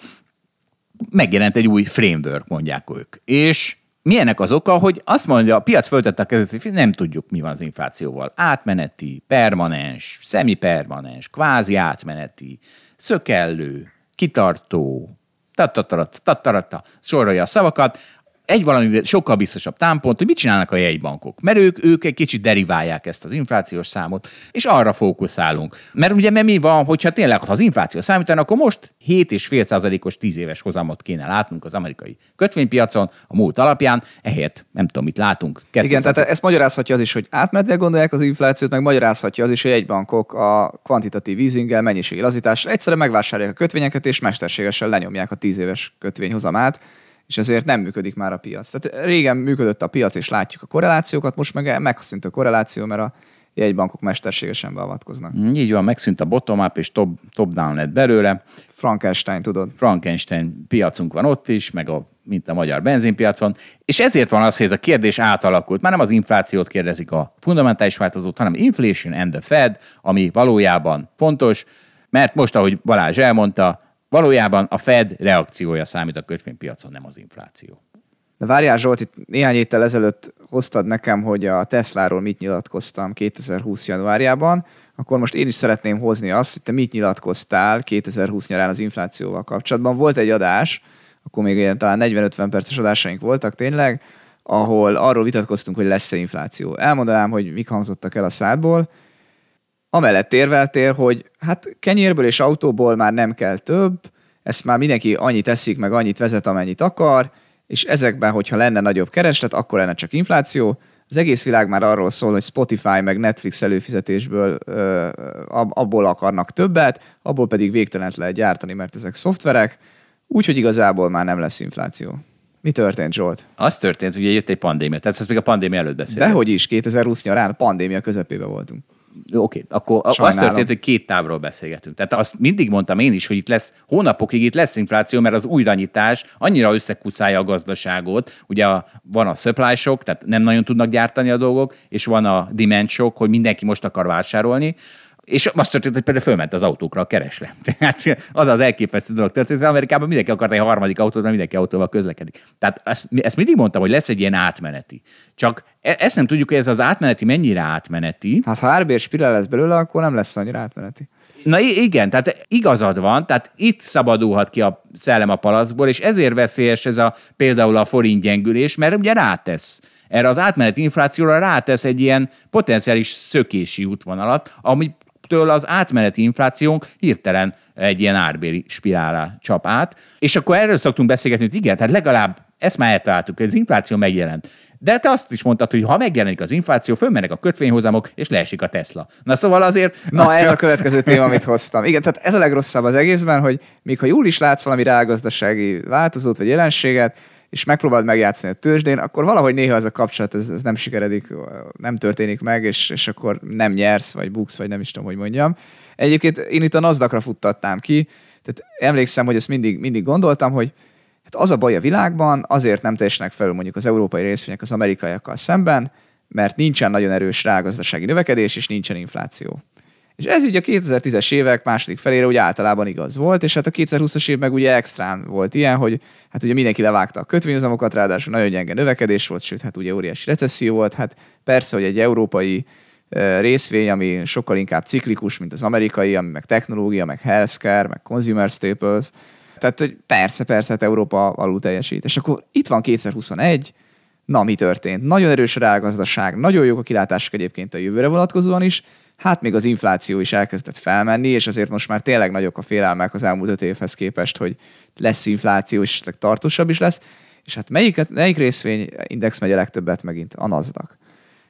Megjelent egy új framework, mondják ők. És milyenek az oka, hogy azt mondja, a piac föltette a kezet, hogy nem tudjuk, mi van az inflációval. Átmeneti, permanens, semipermanens, kvázi átmeneti, szökellő, kitartó, tattatarata, tattatarata, sorolja a szavakat, egy valami sokkal biztosabb támpont, hogy mit csinálnak a jegybankok. Mert ők, ők egy kicsit deriválják ezt az inflációs számot, és arra fókuszálunk. Mert ugye mert mi van, hogyha tényleg ha az infláció számítanak, akkor most 7,5%-os 10 éves hozamot kéne látnunk az amerikai kötvénypiacon a múlt alapján, ehelyett nem tudom, mit látunk. Igen, tehát ezt magyarázhatja az is, hogy átmenetileg gondolják az inflációt, meg magyarázhatja az is, hogy egy bankok a kvantitatív easinggel, mennyiségi lazítás egyszerűen megvásárolják a kötvényeket, és mesterségesen lenyomják a 10 éves kötvényhozamát és ezért nem működik már a piac. Tehát régen működött a piac, és látjuk a korrelációkat, most meg megszűnt a korreláció, mert a jegybankok mesterségesen beavatkoznak. Mm, így van, megszűnt a bottom-up, és top, top-down lett belőle. Frankenstein, tudod. Frankenstein piacunk van ott is, meg a, mint a magyar benzinpiacon, és ezért van az, hogy ez a kérdés átalakult. Már nem az inflációt kérdezik a fundamentális változót, hanem inflation and the Fed, ami valójában fontos, mert most, ahogy Balázs elmondta, Valójában a Fed reakciója számít a kötvénypiacon, nem az infláció. De várjál Zsolt, itt néhány héttel ezelőtt hoztad nekem, hogy a Tesláról mit nyilatkoztam 2020 januárjában, akkor most én is szeretném hozni azt, hogy te mit nyilatkoztál 2020 nyarán az inflációval kapcsolatban. Volt egy adás, akkor még ilyen talán 40-50 perces adásaink voltak tényleg, ahol arról vitatkoztunk, hogy lesz-e infláció. Elmondanám, hogy mik hangzottak el a szádból, amellett érveltél, hogy hát kenyérből és autóból már nem kell több, ezt már mindenki annyit eszik, meg annyit vezet, amennyit akar, és ezekben, hogyha lenne nagyobb kereslet, akkor lenne csak infláció. Az egész világ már arról szól, hogy Spotify meg Netflix előfizetésből ö, abból akarnak többet, abból pedig végtelent lehet gyártani, mert ezek szoftverek, úgyhogy igazából már nem lesz infláció. Mi történt, Zsolt? Az történt, hogy jött egy pandémia. Tehát ezt még a pandémia előtt beszélünk. Dehogy is, 2020 nyarán pandémia közepébe voltunk oké, okay, akkor Sajnálom. azt történt, hogy két távról beszélgetünk. Tehát azt mindig mondtam én is, hogy itt lesz, hónapokig itt lesz infláció, mert az újranyitás annyira összekucálja a gazdaságot. Ugye a, van a supply shock, tehát nem nagyon tudnak gyártani a dolgok, és van a demand shock, hogy mindenki most akar vásárolni. És azt történt, hogy például fölment az autókra a kereslet. Tehát az az elképesztő dolog történt. Az Amerikában mindenki akart egy harmadik autót, mert mindenki autóval közlekedik. Tehát ezt, ezt mindig mondtam, hogy lesz egy ilyen átmeneti. Csak e, ezt nem tudjuk, hogy ez az átmeneti mennyire átmeneti. Hát ha árbér spirál lesz belőle, akkor nem lesz annyira átmeneti. Na igen, tehát igazad van, tehát itt szabadulhat ki a szellem a palacból, és ezért veszélyes ez a például a forint gyengülés, mert ugye rátesz erre az átmeneti inflációra rátesz egy ilyen potenciális szökési útvonalat, ami től az átmeneti inflációnk hirtelen egy ilyen árbéri spirálá csap át. És akkor erről szoktunk beszélgetni, hogy igen, tehát legalább ezt már eltaláltuk, hogy az infláció megjelent. De te azt is mondtad, hogy ha megjelenik az infláció, fölmennek a kötvényhozamok, és leesik a Tesla. Na szóval azért... Na ez a következő téma, amit hoztam. Igen, tehát ez a legrosszabb az egészben, hogy még ha jól is látsz valami rágazdasági változót vagy jelenséget, és megpróbáld megjátszani a tőzsdén, akkor valahogy néha ez a kapcsolat ez, ez nem sikeredik, nem történik meg, és, és akkor nem nyersz, vagy buksz, vagy nem is tudom, hogy mondjam. Egyébként én itt a nasdaq futtatnám ki, tehát emlékszem, hogy ezt mindig, mindig gondoltam, hogy hát az a baj a világban, azért nem teljesnek felül mondjuk az európai részvények az amerikaiakkal szemben, mert nincsen nagyon erős rágazdasági növekedés, és nincsen infláció. És ez így a 2010-es évek második felére úgy általában igaz volt, és hát a 2020-as év meg ugye extrán volt ilyen, hogy hát ugye mindenki levágta a kötvényhozamokat, ráadásul nagyon gyenge növekedés volt, sőt, hát ugye óriási recesszió volt, hát persze, hogy egy európai részvény, ami sokkal inkább ciklikus, mint az amerikai, ami meg technológia, meg healthcare, meg consumer staples. Tehát, hogy persze, persze, hát Európa alul teljesít. És akkor itt van 2021, na mi történt? Nagyon erős a rágazdaság, nagyon jók a kilátások egyébként a jövőre vonatkozóan is, hát még az infláció is elkezdett felmenni, és azért most már tényleg nagyok a félelmek az elmúlt öt évhez képest, hogy lesz infláció, és esetleg tartósabb is lesz. És hát melyik, melyik részvényindex megy a legtöbbet megint? A NASDAQ.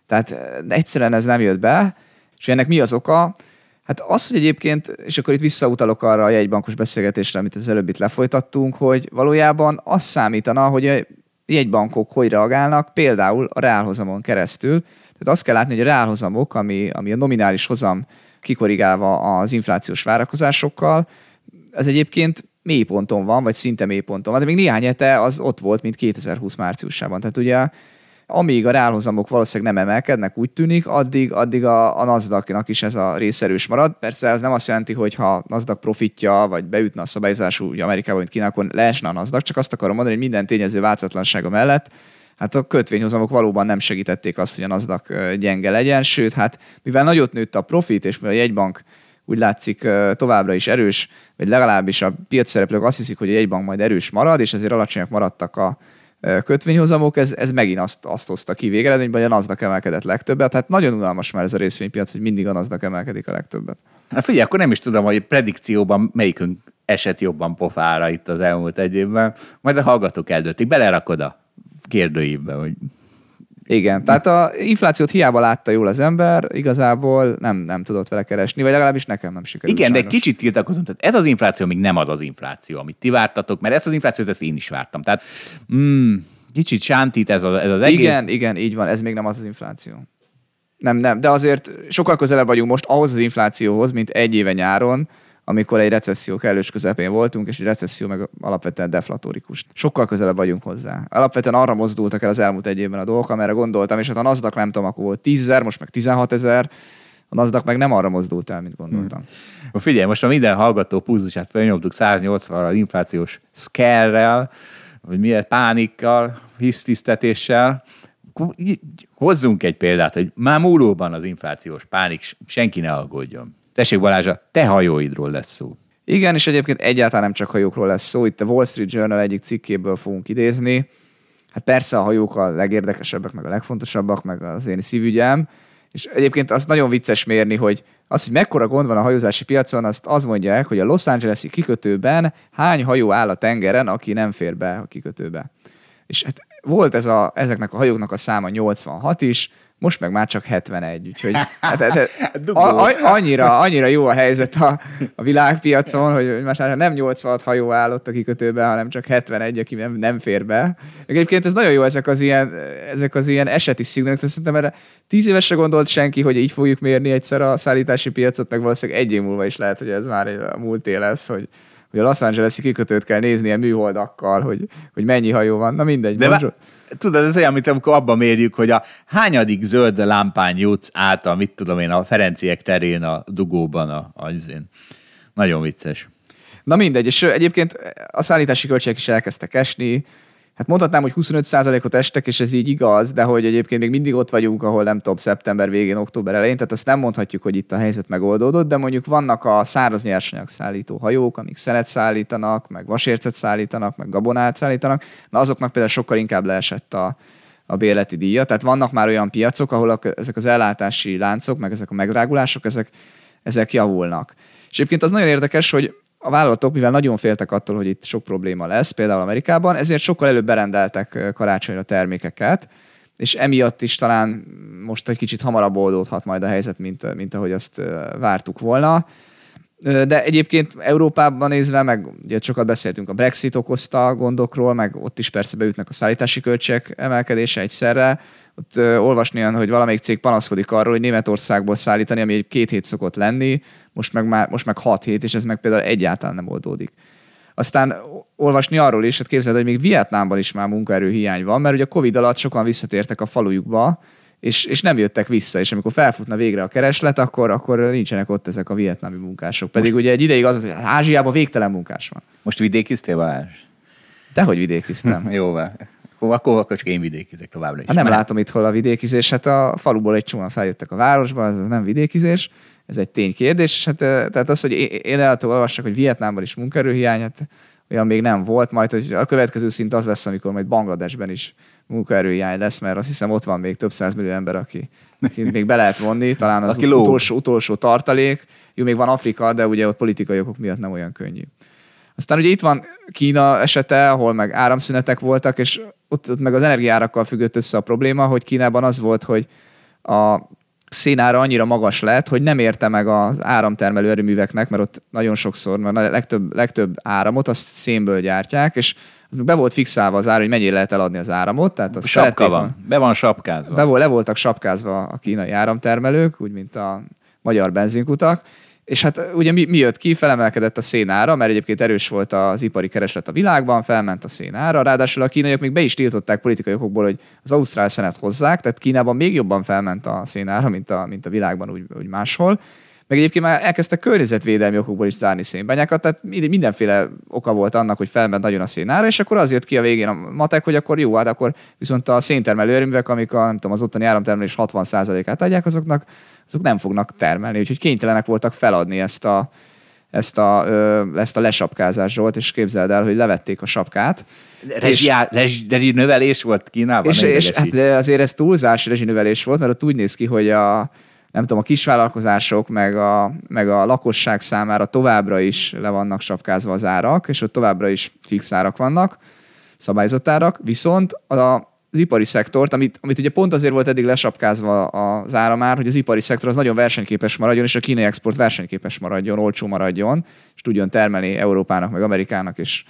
Tehát eh, egyszerűen ez nem jött be, és ennek mi az oka? Hát az, hogy egyébként, és akkor itt visszautalok arra a jegybankos beszélgetésre, amit az előbb itt lefolytattunk, hogy valójában az számítana, hogy jegybankok hogy reagálnak, például a reálhozamon keresztül, tehát azt kell látni, hogy a reálhozamok, ami, ami a nominális hozam kikorrigálva az inflációs várakozásokkal, ez egyébként mélyponton van, vagy szinte mélyponton van, de még néhány hete az ott volt, mint 2020 márciusában. Tehát ugye amíg a reálhozamok valószínűleg nem emelkednek, úgy tűnik, addig, addig a, a NASDAQ-nak is ez a rész erős marad. Persze ez nem azt jelenti, hogy ha NASDAQ profitja, vagy beütne a szabályozású, ugye Amerikában, mint Kínában, akkor leesne a NASDAQ, csak azt akarom mondani, hogy minden tényező változatlansága mellett hát a kötvényhozamok valóban nem segítették azt, hogy a NASDAQ gyenge legyen, sőt, hát mivel nagyot nőtt a profit, és mivel a jegybank úgy látszik továbbra is erős, vagy legalábbis a piac szereplők azt hiszik, hogy a jegybank majd erős marad, és ezért alacsonyak maradtak a kötvényhozamok, ez, ez megint azt, azt hozta ki végeredményben, hogy a NASDAQ emelkedett legtöbbet. Tehát nagyon unalmas már ez a részvénypiac, hogy mindig a NASDAQ emelkedik a legtöbbet. Na figyelj, akkor nem is tudom, hogy predikcióban melyikünk esett jobban pofára itt az elmúlt egy évben. Majd a hallgatók eldöntik. Belerakod a kérdőívbe, hogy igen, tehát a inflációt hiába látta jól az ember, igazából nem, nem tudott vele keresni, vagy legalábbis nekem nem sikerült. Igen, sajnos. de kicsit tiltakozom. Tehát ez az infláció még nem az az infláció, amit ti vártatok, mert ezt az inflációt ezt én is vártam. Tehát mm, kicsit sántít ez, a, ez az egész. Igen, igen, így van, ez még nem az az infláció. Nem, nem, de azért sokkal közelebb vagyunk most ahhoz az inflációhoz, mint egy éve nyáron, amikor egy recesszió kellős közepén voltunk, és egy recesszió meg alapvetően deflatórikus. Sokkal közelebb vagyunk hozzá. Alapvetően arra mozdultak el az elmúlt egy évben a dolgok, amire gondoltam, és hát a NASDAQ nem tudom, akkor volt 10 ezer, most meg 16 ezer, a NASDAQ meg nem arra mozdult el, mint gondoltam. Hmm. Figyelj, most már minden hallgató pulzusát felnyomtuk 180-ra inflációs scare-rel, vagy milyen pánikkal, hisztisztetéssel. Hozzunk egy példát, hogy már múlóban az inflációs pánik, senki ne aggódjon. Tessék Balázsa, te hajóidról lesz szó. Igen, és egyébként egyáltalán nem csak hajókról lesz szó. Itt a Wall Street Journal egyik cikkéből fogunk idézni. Hát persze a hajók a legérdekesebbek, meg a legfontosabbak, meg az én szívügyem. És egyébként az nagyon vicces mérni, hogy az, hogy mekkora gond van a hajózási piacon, azt az mondják, hogy a Los Angeles-i kikötőben hány hajó áll a tengeren, aki nem fér be a kikötőbe. És hát volt ez a, ezeknek a hajóknak a száma 86 is, most meg már csak 71, úgyhogy hát, hát, hát a, a, annyira, annyira jó a helyzet a, a világpiacon, hogy most már nem 86 hajó állott a kikötőben, hanem csak 71, aki nem, nem fér be. Egyébként ez nagyon jó, ezek az ilyen, ezek az ilyen eseti szignálok, szerintem erre tíz évesre gondolt senki, hogy így fogjuk mérni egyszer a szállítási piacot, meg valószínűleg egy év múlva is lehet, hogy ez már a múlté lesz, hogy, hogy a Los Angeles-i kikötőt kell nézni ilyen műholdakkal, hogy, hogy mennyi hajó van. Na mindegy. De vá- tudod, ez olyan, mint amikor abban mérjük, hogy a hányadik zöld lámpán jutsz át a, mit tudom én, a Ferenciek terén, a dugóban, a, a. Nagyon vicces. Na mindegy, és egyébként a szállítási költségek is elkezdtek esni, hát mondhatnám, hogy 25%-ot estek, és ez így igaz, de hogy egyébként még mindig ott vagyunk, ahol nem tudom, szeptember végén, október elején, tehát azt nem mondhatjuk, hogy itt a helyzet megoldódott, de mondjuk vannak a száraz nyersanyag szállító hajók, amik szelet szállítanak, meg vasércet szállítanak, meg gabonát szállítanak, na azoknak például sokkal inkább leesett a, a bérleti díja. Tehát vannak már olyan piacok, ahol a, ezek az ellátási láncok, meg ezek a megdrágulások, ezek, ezek javulnak. És egyébként az nagyon érdekes, hogy a vállalatok, mivel nagyon féltek attól, hogy itt sok probléma lesz, például Amerikában, ezért sokkal előbb berendeltek karácsonyra termékeket, és emiatt is talán most egy kicsit hamarabb oldódhat majd a helyzet, mint, mint ahogy azt vártuk volna. De egyébként Európában nézve, meg ugye sokat beszéltünk a Brexit okozta gondokról, meg ott is persze beütnek a szállítási költségek emelkedése egyszerre. Ott olvasni olyan, hogy valamelyik cég panaszkodik arról, hogy Németországból szállítani, ami egy két hét szokott lenni, most meg, már, most meg hat hét, és ez meg például egyáltalán nem oldódik. Aztán olvasni arról is, hát képzeld, hogy még Vietnámban is már munkaerő hiány van, mert ugye a Covid alatt sokan visszatértek a falujukba, és, és nem jöttek vissza, és amikor felfutna végre a kereslet, akkor, akkor nincsenek ott ezek a vietnámi munkások. Pedig Most... ugye egy ideig az, hogy Ázsiában végtelen munkás van. Most vidékiztél, Balázs? Dehogy vidékiztem. Jó, van. Akkor, akkor csak én vidékizek továbbra is. Hát nem Mert... látom itt hol a vidékizés. Hát a faluból egy csomóan feljöttek a városba, ez nem vidékizés ez egy ténykérdés, és hát tehát az, hogy én el olvassak, hogy Vietnámban is munkaerőhiány, hát olyan még nem volt, majd hogy a következő szint az lesz, amikor majd Bangladesben is munkaerőhiány lesz, mert azt hiszem ott van még több millió ember, aki, aki még be lehet vonni, talán az aki utolsó, utolsó tartalék. Jó, még van Afrika, de ugye ott politikai okok miatt nem olyan könnyű. Aztán ugye itt van Kína esete, ahol meg áramszünetek voltak, és ott, ott meg az energiárakkal függött össze a probléma, hogy Kínában az volt, hogy a szénára annyira magas lett, hogy nem érte meg az áramtermelő erőműveknek, mert ott nagyon sokszor, mert a legtöbb, legtöbb áramot azt szénből gyártják, és be volt fixálva az ár, hogy mennyire lehet eladni az áramot. Tehát az Sapka van. Be van sapkázva. Be, le voltak sapkázva a kínai áramtermelők, úgy mint a magyar benzinkutak, És hát ugye mi, mi jött ki, felemelkedett a szénára, mert egyébként erős volt az ipari kereslet a világban, felment a szénára, ráadásul a kínaiak még be is tiltották politikai okokból, hogy az ausztrál szenet hozzák, tehát Kínában még jobban felment a szénára, mint a, mint a világban úgy, úgy máshol. Meg egyébként már elkezdtek környezetvédelmi okokból is zárni szénbányákat, tehát mindenféle oka volt annak, hogy felment nagyon a szénára, és akkor az jött ki a végén a matek, hogy akkor jó, hát akkor viszont a széntermelő erőművek, amik a, nem tudom, az ottani áramtermelés 60%-át adják, azoknak azok nem fognak termelni, úgyhogy kénytelenek voltak feladni ezt a, ezt a, ö, ezt a lesapkázást volt, és képzeld el, hogy levették a sapkát. Rezsi, rezsi, rezsi növelés volt Kínában? És, és hát azért ez túlzás rezsi növelés volt, mert ott úgy néz ki, hogy a, nem tudom, a kisvállalkozások, meg a, meg a lakosság számára továbbra is le vannak sapkázva az árak, és ott továbbra is fix árak vannak, szabályozott árak, viszont a, az ipari szektort, amit, amit ugye pont azért volt eddig lesapkázva az ára már, hogy az ipari szektor az nagyon versenyképes maradjon, és a kínai export versenyképes maradjon, olcsó maradjon, és tudjon termelni Európának, meg Amerikának, és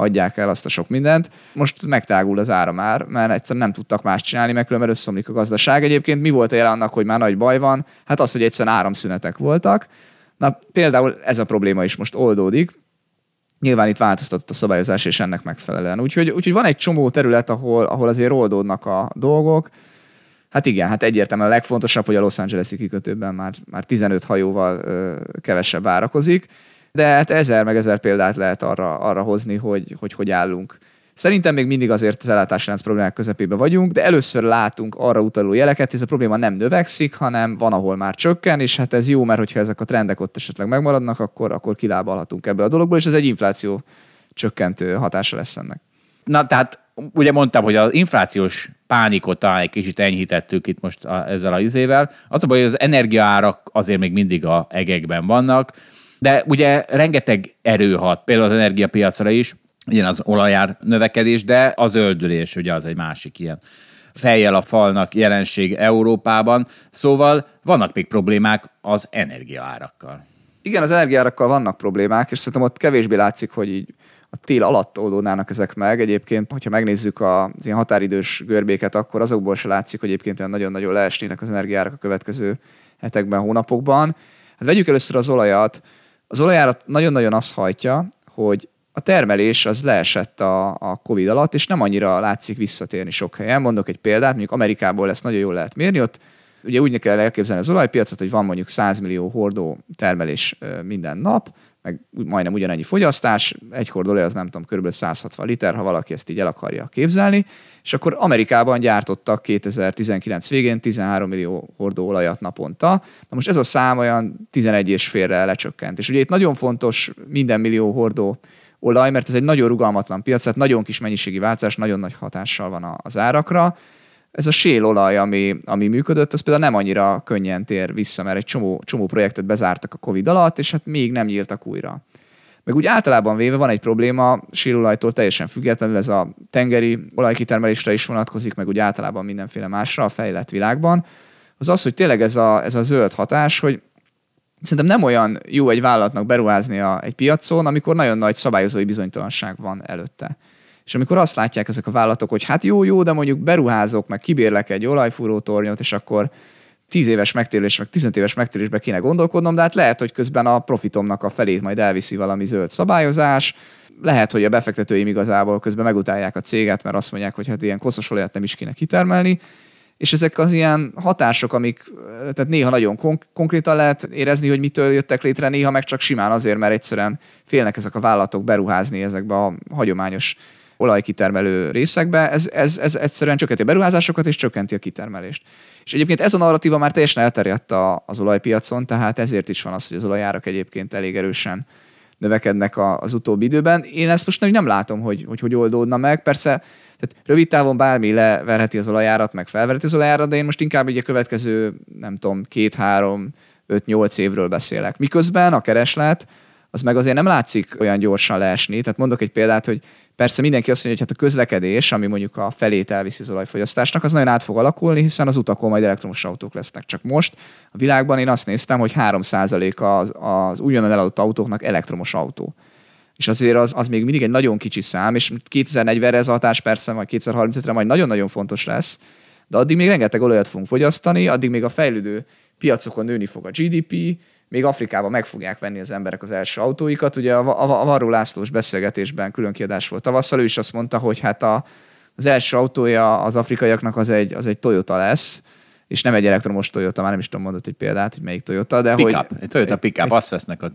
adják el azt a sok mindent. Most megtágul az ára már, mert egyszerűen nem tudtak más csinálni, meg különben összeomlik a gazdaság. Egyébként mi volt a jel annak, hogy már nagy baj van? Hát az, hogy egyszerűen áramszünetek voltak. Na például ez a probléma is most oldódik. Nyilván itt változtatott a szabályozás, és ennek megfelelően. Úgyhogy, úgyhogy van egy csomó terület, ahol, ahol azért oldódnak a dolgok. Hát igen, hát egyértelműen a legfontosabb, hogy a Los Angeles-i kikötőben már, már 15 hajóval ö, kevesebb árakozik de hát ezer meg ezer példát lehet arra, arra hozni, hogy, hogy hogy állunk. Szerintem még mindig azért az ellátásrendsz problémák közepébe vagyunk, de először látunk arra utaló jeleket, hogy ez a probléma nem növekszik, hanem van, ahol már csökken, és hát ez jó, mert hogyha ezek a trendek ott esetleg megmaradnak, akkor, akkor kilábalhatunk ebből a dologból, és ez egy infláció csökkentő hatása lesz ennek. Na, tehát ugye mondtam, hogy az inflációs pánikot talán egy kicsit enyhítettük itt most a, ezzel a izével. Az a baj, hogy az energiaárak azért még mindig a egekben vannak de ugye rengeteg erő hat, például az energiapiacra is, ilyen az olajár növekedés, de a zöldülés ugye az egy másik ilyen fejjel a falnak jelenség Európában. Szóval vannak még problémák az energiaárakkal. Igen, az energiárakkal vannak problémák, és szerintem ott kevésbé látszik, hogy így a tél alatt oldódnának ezek meg. Egyébként, hogyha megnézzük az ilyen határidős görbéket, akkor azokból se látszik, hogy egyébként nagyon-nagyon leesnének az energiárak a következő hetekben, hónapokban. Hát vegyük először az olajat. Az olajárat nagyon-nagyon azt hajtja, hogy a termelés az leesett a, a Covid alatt, és nem annyira látszik visszatérni sok helyen. Mondok egy példát, mondjuk Amerikából ezt nagyon jól lehet mérni, ott ugye úgy kell elképzelni az olajpiacot, hogy van mondjuk 100 millió hordó termelés minden nap, meg majdnem ugyanennyi fogyasztás, egy hordolaj az nem tudom, kb. 160 liter, ha valaki ezt így el akarja képzelni, és akkor Amerikában gyártottak 2019 végén 13 millió hordó olajat naponta. Na most ez a szám olyan 11 és félre lecsökkent. És ugye itt nagyon fontos minden millió hordó olaj, mert ez egy nagyon rugalmatlan piac, tehát nagyon kis mennyiségi változás, nagyon nagy hatással van az árakra. Ez a olaj, ami, ami működött, az például nem annyira könnyen tér vissza, mert egy csomó, csomó projektet bezártak a Covid alatt, és hát még nem nyíltak újra. Meg úgy általában véve van egy probléma, sírolajtól teljesen függetlenül, ez a tengeri olajkitermelésre is vonatkozik, meg úgy általában mindenféle másra a fejlett világban, az az, hogy tényleg ez a, ez a zöld hatás, hogy szerintem nem olyan jó egy vállalatnak beruházni a, egy piacon, amikor nagyon nagy szabályozói bizonytalanság van előtte. És amikor azt látják ezek a vállalatok, hogy hát jó, jó, de mondjuk beruházok, meg kibérlek egy olajfúrótornyot, és akkor 10 éves megtérülés, meg 15 éves megtérülésbe kéne gondolkodnom, de hát lehet, hogy közben a profitomnak a felét majd elviszi valami zöld szabályozás, lehet, hogy a befektetőim igazából közben megutálják a céget, mert azt mondják, hogy hát ilyen koszos olajat nem is kéne kitermelni, és ezek az ilyen hatások, amik tehát néha nagyon konk- konkrétan lehet érezni, hogy mitől jöttek létre, néha meg csak simán azért, mert egyszerűen félnek ezek a vállalatok beruházni ezekbe a hagyományos olajkitermelő részekbe, ez, ez, ez egyszerűen csökkenti a beruházásokat és csökkenti a kitermelést. És egyébként ez a narratíva már teljesen elterjedt az olajpiacon, tehát ezért is van az, hogy az olajárak egyébként elég erősen növekednek az utóbbi időben. Én ezt most nem látom, hogy hogy, hogy oldódna meg. Persze, tehát rövid távon bármi leverheti az olajárat, meg felverheti az olajárat, de én most inkább egy a következő, nem tudom, két-három, öt-nyolc évről beszélek. Miközben a kereslet, az meg azért nem látszik olyan gyorsan leesni. Tehát mondok egy példát, hogy Persze mindenki azt mondja, hogy hát a közlekedés, ami mondjuk a felét elviszi az olajfogyasztásnak, az nagyon át fog alakulni, hiszen az utakon majd elektromos autók lesznek. Csak most a világban én azt néztem, hogy 3% az, az újonnan eladott autóknak elektromos autó. És azért az, az még mindig egy nagyon kicsi szám, és 2040-re ez a hatás persze, majd 2035-re majd nagyon-nagyon fontos lesz, de addig még rengeteg olajat fogunk fogyasztani, addig még a fejlődő piacokon nőni fog a GDP, még Afrikában meg fogják venni az emberek az első autóikat. Ugye a, a, a Varró Lászlós beszélgetésben külön kiadás volt tavasszal, ő is azt mondta, hogy hát a, az első autója az afrikaiaknak az egy, az egy Toyota lesz, és nem egy elektromos Toyota, már nem is tudom mondani egy példát, hogy melyik Toyota, de Pickup. hogy... Egy Toyota pickup, egy, azt vesznek a...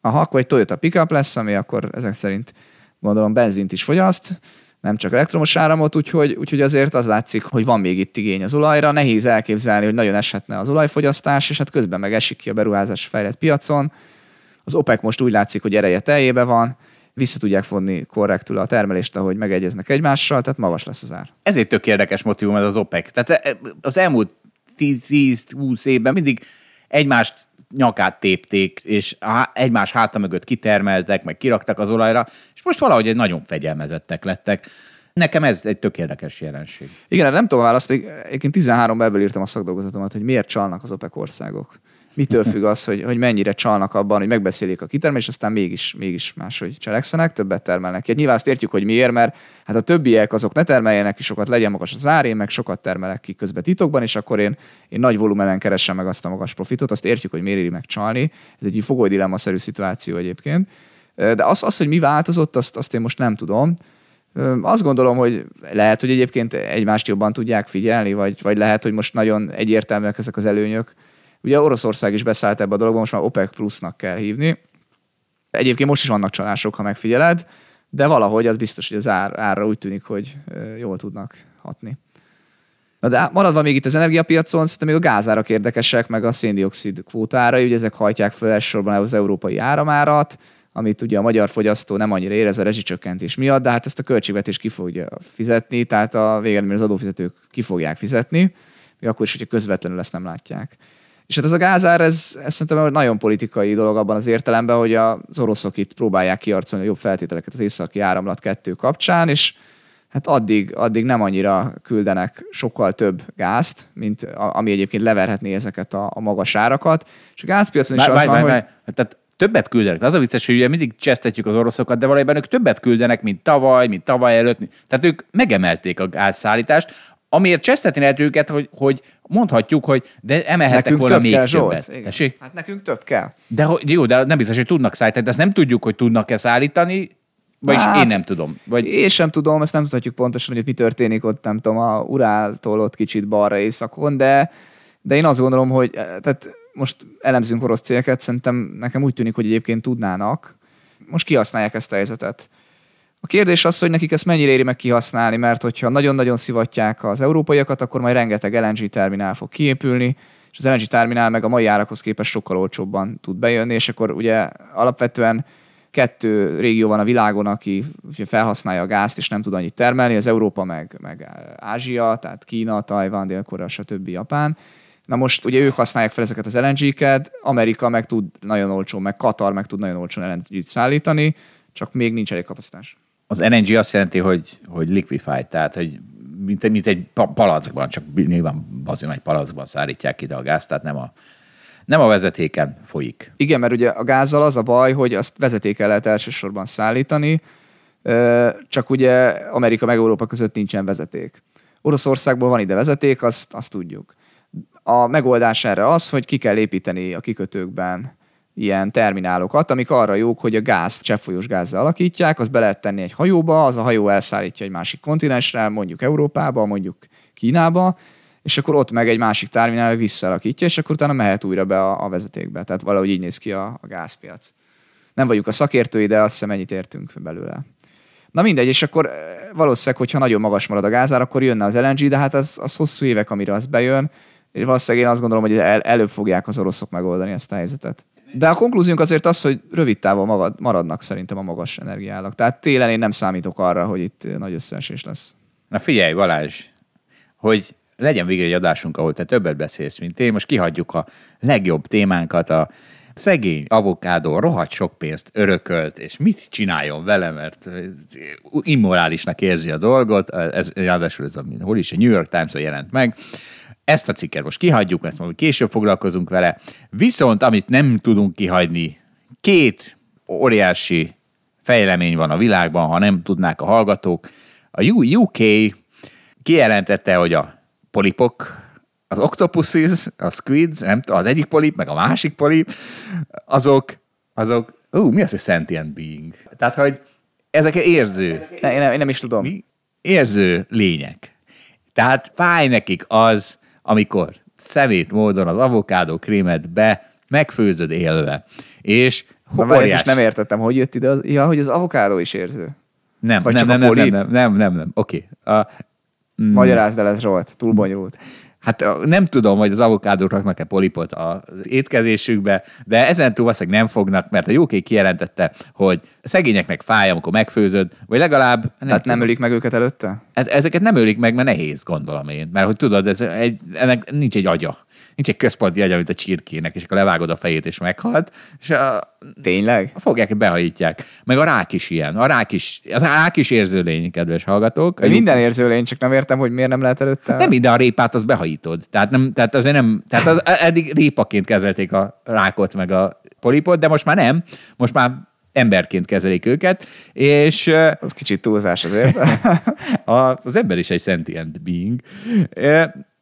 Aha, akkor egy Toyota pickup lesz, ami akkor ezek szerint gondolom benzint is fogyaszt, nem csak elektromos áramot, úgyhogy, úgyhogy azért az látszik, hogy van még itt igény az olajra. Nehéz elképzelni, hogy nagyon eshetne az olajfogyasztás, és hát közben meg esik ki a beruházás fejlett piacon. Az OPEC most úgy látszik, hogy ereje teljébe van, vissza tudják fonni korrektül a termelést, ahogy megegyeznek egymással, tehát magas lesz az ár. Ez egy tök érdekes motivum ez az OPEC. Tehát e, az elmúlt 10-20 évben mindig egymást nyakát tépték, és egymás háta mögött kitermeltek, meg kiraktak az olajra, és most valahogy egy nagyon fegyelmezettek lettek. Nekem ez egy tök érdekes jelenség. Igen, nem tudom választani. Egyébként 13 ebből írtam a szakdolgozatomat, hogy miért csalnak az OPEC országok mitől függ az, hogy, hogy mennyire csalnak abban, hogy megbeszélik a kitermelést, aztán mégis, mégis máshogy cselekszenek, többet termelnek. Hát nyilván azt értjük, hogy miért, mert hát a többiek azok ne termeljenek ki sokat, legyen magas az ár, én meg sokat termelek ki közben titokban, és akkor én, én nagy volumenen keresem meg azt a magas profitot, azt értjük, hogy miért éri meg csalni. Ez egy fogoly dilemma-szerű szituáció egyébként. De az, az, hogy mi változott, azt, azt én most nem tudom. Azt gondolom, hogy lehet, hogy egyébként egymást jobban tudják figyelni, vagy, vagy lehet, hogy most nagyon egyértelműek ezek az előnyök Ugye Oroszország is beszállt ebbe a dologba, most már OPEC plusznak kell hívni. Egyébként most is vannak csalások, ha megfigyeled, de valahogy az biztos, hogy az ár, árra úgy tűnik, hogy jól tudnak hatni. Na de maradva még itt az energiapiacon, szerintem még a gázárak érdekesek, meg a széndiokszid kvótára, ugye ezek hajtják fel elsősorban az európai áramárat, amit ugye a magyar fogyasztó nem annyira érez a rezsicsökkentés miatt, de hát ezt a költségvetés ki fogja fizetni, tehát a végén az adófizetők ki fogják fizetni, még akkor is, hogyha közvetlenül ezt nem látják. És hát ez a gázár, ez, ez szerintem egy nagyon politikai dolog abban az értelemben, hogy az oroszok itt próbálják kiarcolni a jobb feltételeket az északi áramlat kettő kapcsán, és hát addig, addig nem annyira küldenek sokkal több gázt, mint ami egyébként leverhetné ezeket a, a magas árakat. És a gázpiacon is bár, az bár, van, bár, hogy... Bár. Tehát többet küldenek. Az a vicces, hogy ugye mindig csesztetjük az oroszokat, de valójában ők többet küldenek, mint tavaly, mint tavaly előtt. Tehát ők megemelték a gázszállítást, amiért csesztetni lehet őket, hogy, hogy mondhatjuk, hogy de emelhettek nekünk volna még kell, többet. Zsolt, Hát nekünk több kell. De jó, de nem biztos, hogy tudnak szállítani. De ezt nem tudjuk, hogy tudnak-e szállítani, vagyis hát, én nem tudom. Vagy... Én sem tudom, ezt nem tudhatjuk pontosan, hogy mi történik ott, nem tudom, a Uráltól ott kicsit balra északon, de, de én azt gondolom, hogy eh, tehát most elemzünk orosz cégeket, szerintem nekem úgy tűnik, hogy egyébként tudnának. Most kihasználják ezt a helyzetet. A kérdés az, hogy nekik ezt mennyire éri meg kihasználni, mert hogyha nagyon-nagyon szivatják az európaiakat, akkor majd rengeteg LNG terminál fog kiépülni, és az LNG terminál meg a mai árakhoz képest sokkal olcsóbban tud bejönni, és akkor ugye alapvetően kettő régió van a világon, aki felhasználja a gázt, és nem tud annyit termelni, az Európa meg, meg Ázsia, tehát Kína, Tajvan, Dél-Korea, stb. Japán. Na most ugye ők használják fel ezeket az LNG-ket, Amerika meg tud nagyon olcsó, meg Katar meg tud nagyon olcsó LNG-t szállítani, csak még nincs elég kapacitás. Az LNG azt jelenti, hogy, hogy liquefied, tehát hogy mint, mint egy palackban, csak nyilván bazin egy palackban szállítják ide a gázt, tehát nem a, nem a vezetéken folyik. Igen, mert ugye a gázzal az a baj, hogy azt vezetéken lehet elsősorban szállítani, csak ugye Amerika meg Európa között nincsen vezeték. Oroszországból van ide vezeték, azt, azt tudjuk. A megoldás erre az, hogy ki kell építeni a kikötőkben ilyen terminálokat, amik arra jók, hogy a gázt cseppfolyós gázzal alakítják, az be lehet tenni egy hajóba, az a hajó elszállítja egy másik kontinensre, mondjuk Európába, mondjuk Kínába, és akkor ott meg egy másik terminál visszalakítja, és akkor utána mehet újra be a, a vezetékbe. Tehát valahogy így néz ki a, a gázpiac. Nem vagyunk a szakértői, de azt hiszem ennyit értünk belőle. Na mindegy, és akkor eh, valószínűleg, hogyha nagyon magas marad a gázár, akkor jönne az LNG, de hát az, az hosszú évek, amire az bejön. És valószínűleg én azt gondolom, hogy el, előbb fogják az oroszok megoldani ezt a helyzetet. De a konklúziónk azért az, hogy rövid távon maradnak szerintem a magas energiállak. Tehát télen én nem számítok arra, hogy itt nagy összeesés lesz. Na figyelj, Balázs, hogy legyen végre egy adásunk, ahol te többet beszélsz, mint én. Most kihagyjuk a legjobb témánkat, a szegény avokádó rohadt sok pénzt örökölt, és mit csináljon vele, mert immorálisnak érzi a dolgot. Ez ráadásul ez a, hol is, a New York Times-on jelent meg. Ezt a cikket most kihagyjuk, ezt majd később foglalkozunk vele. Viszont, amit nem tudunk kihagyni, két óriási fejlemény van a világban, ha nem tudnák a hallgatók. A UK kijelentette, hogy a polipok az octopuses, a squids, nem az egyik polip, meg a másik polip, azok, azok, ú, mi az, hogy sentient being? Tehát, hogy ezek érző, Ne, én, nem, én nem is tudom. mi? Érző lények. Tehát fáj nekik az, amikor szemét módon az avokádó krémet be megfőzöd élve. És Na, várj, ezt most nem értettem, hogy jött ide az... Ja, hogy az avokádó is érző. nem, Vagy nem, nem, nem, nem, nem, nem, nem, nem, oké. Okay. Mm. Magyarázd el ez Zsolt, túl bonyolult. Hát nem tudom, hogy az avokádók raknak-e polipot az étkezésükbe, de ezen túl valószínűleg nem fognak, mert a jókék kijelentette, hogy szegényeknek fáj, amikor megfőzöd, vagy legalább nem, Tehát nem ölik meg őket előtte? Hát ezeket nem ölik meg, mert nehéz, gondolom én. Mert hogy tudod, ez egy, ennek nincs egy agya. Nincs egy központi agya, mint a csirkének, és akkor levágod a fejét, és meghalt, és a, Tényleg? fogják, behajítják. Meg a rák is ilyen. A rák is, az rák is érző lény, kedves hallgatók. Egy minden érző lény, csak nem értem, hogy miért nem lehet előtte. Nem minden a répát, az behajítod. Tehát, nem, tehát azért nem, tehát az, eddig répaként kezelték a rákot, meg a polipot, de most már nem. Most már emberként kezelik őket, és Az kicsit túlzás azért. a, az ember is egy sentient being.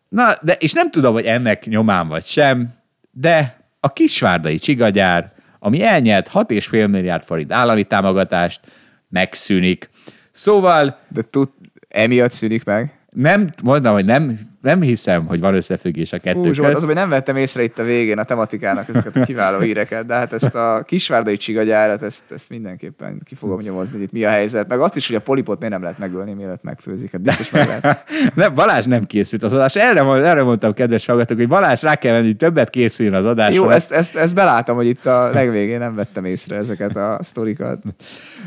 Na, de, és nem tudom, hogy ennek nyomán vagy sem, de a kisvárdai csigagyár, ami elnyert 6,5 milliárd forint állami támogatást, megszűnik. Szóval De tud, emiatt szűnik meg. nem, mondom, hogy nem, nem hiszem, hogy van összefüggés a kettő Fú, Zsolt, az, hogy nem vettem észre itt a végén a tematikának ezeket a kiváló híreket, de hát ezt a kisvárdai csigagyárat, ezt, ezt mindenképpen ki fogom nyomozni, hogy itt mi a helyzet. Meg azt is, hogy a polipot miért nem lehet megölni, mielőtt megfőzik. Hát biztos meg lehet. Nem, Balázs nem készült az adás. Erre, erre mondtam, kedves hallgatók, hogy Balázs rá kell venni, hogy többet készüljön az adásra. Jó, ezt, ezt, ezt belátom, hogy itt a legvégén nem vettem észre ezeket a sztorikat.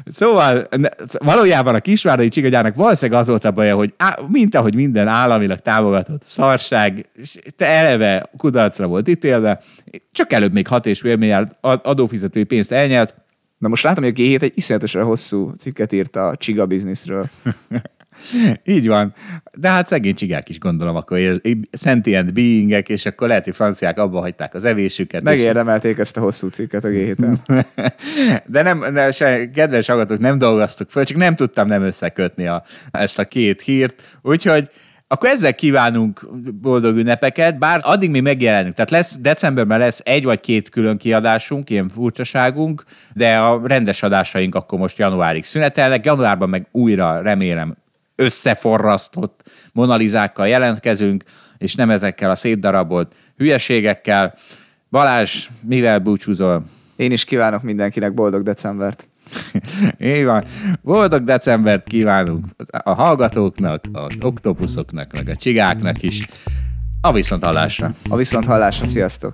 Szóval valójában a kisvárdai csigagyárnak valószínűleg az volt a baja, hogy á, mint ahogy minden államilag támogatott szarság, és te eleve kudarcra volt ítélve, csak előbb még 6,5 milliárd ad- adófizetői pénzt elnyert, Na most látom, hogy a G7 egy iszonyatosan hosszú cikket írt a csiga bizniszről. Így van. De hát szegény csigák is gondolom, akkor sentient beingek, és akkor lehet, hogy franciák abba hagyták az evésüket. és- Megérdemelték ezt a hosszú cikket a G7-en. De nem, de se, kedves hallgatók, nem dolgoztuk föl, csak nem tudtam nem összekötni a, ezt a két hírt. Úgyhogy akkor ezzel kívánunk boldog ünnepeket, bár addig mi megjelenünk. Tehát lesz, decemberben lesz egy vagy két külön kiadásunk, ilyen furcsaságunk, de a rendes adásaink akkor most januárig szünetelnek. Januárban meg újra remélem összeforrasztott monalizákkal jelentkezünk, és nem ezekkel a szétdarabolt hülyeségekkel. Balázs, mivel búcsúzol? Én is kívánok mindenkinek boldog decembert. Így van. Boldog decembert kívánunk a hallgatóknak, az oktopuszoknak, meg a csigáknak is. A viszont hallásra. A viszont hallásra, sziasztok!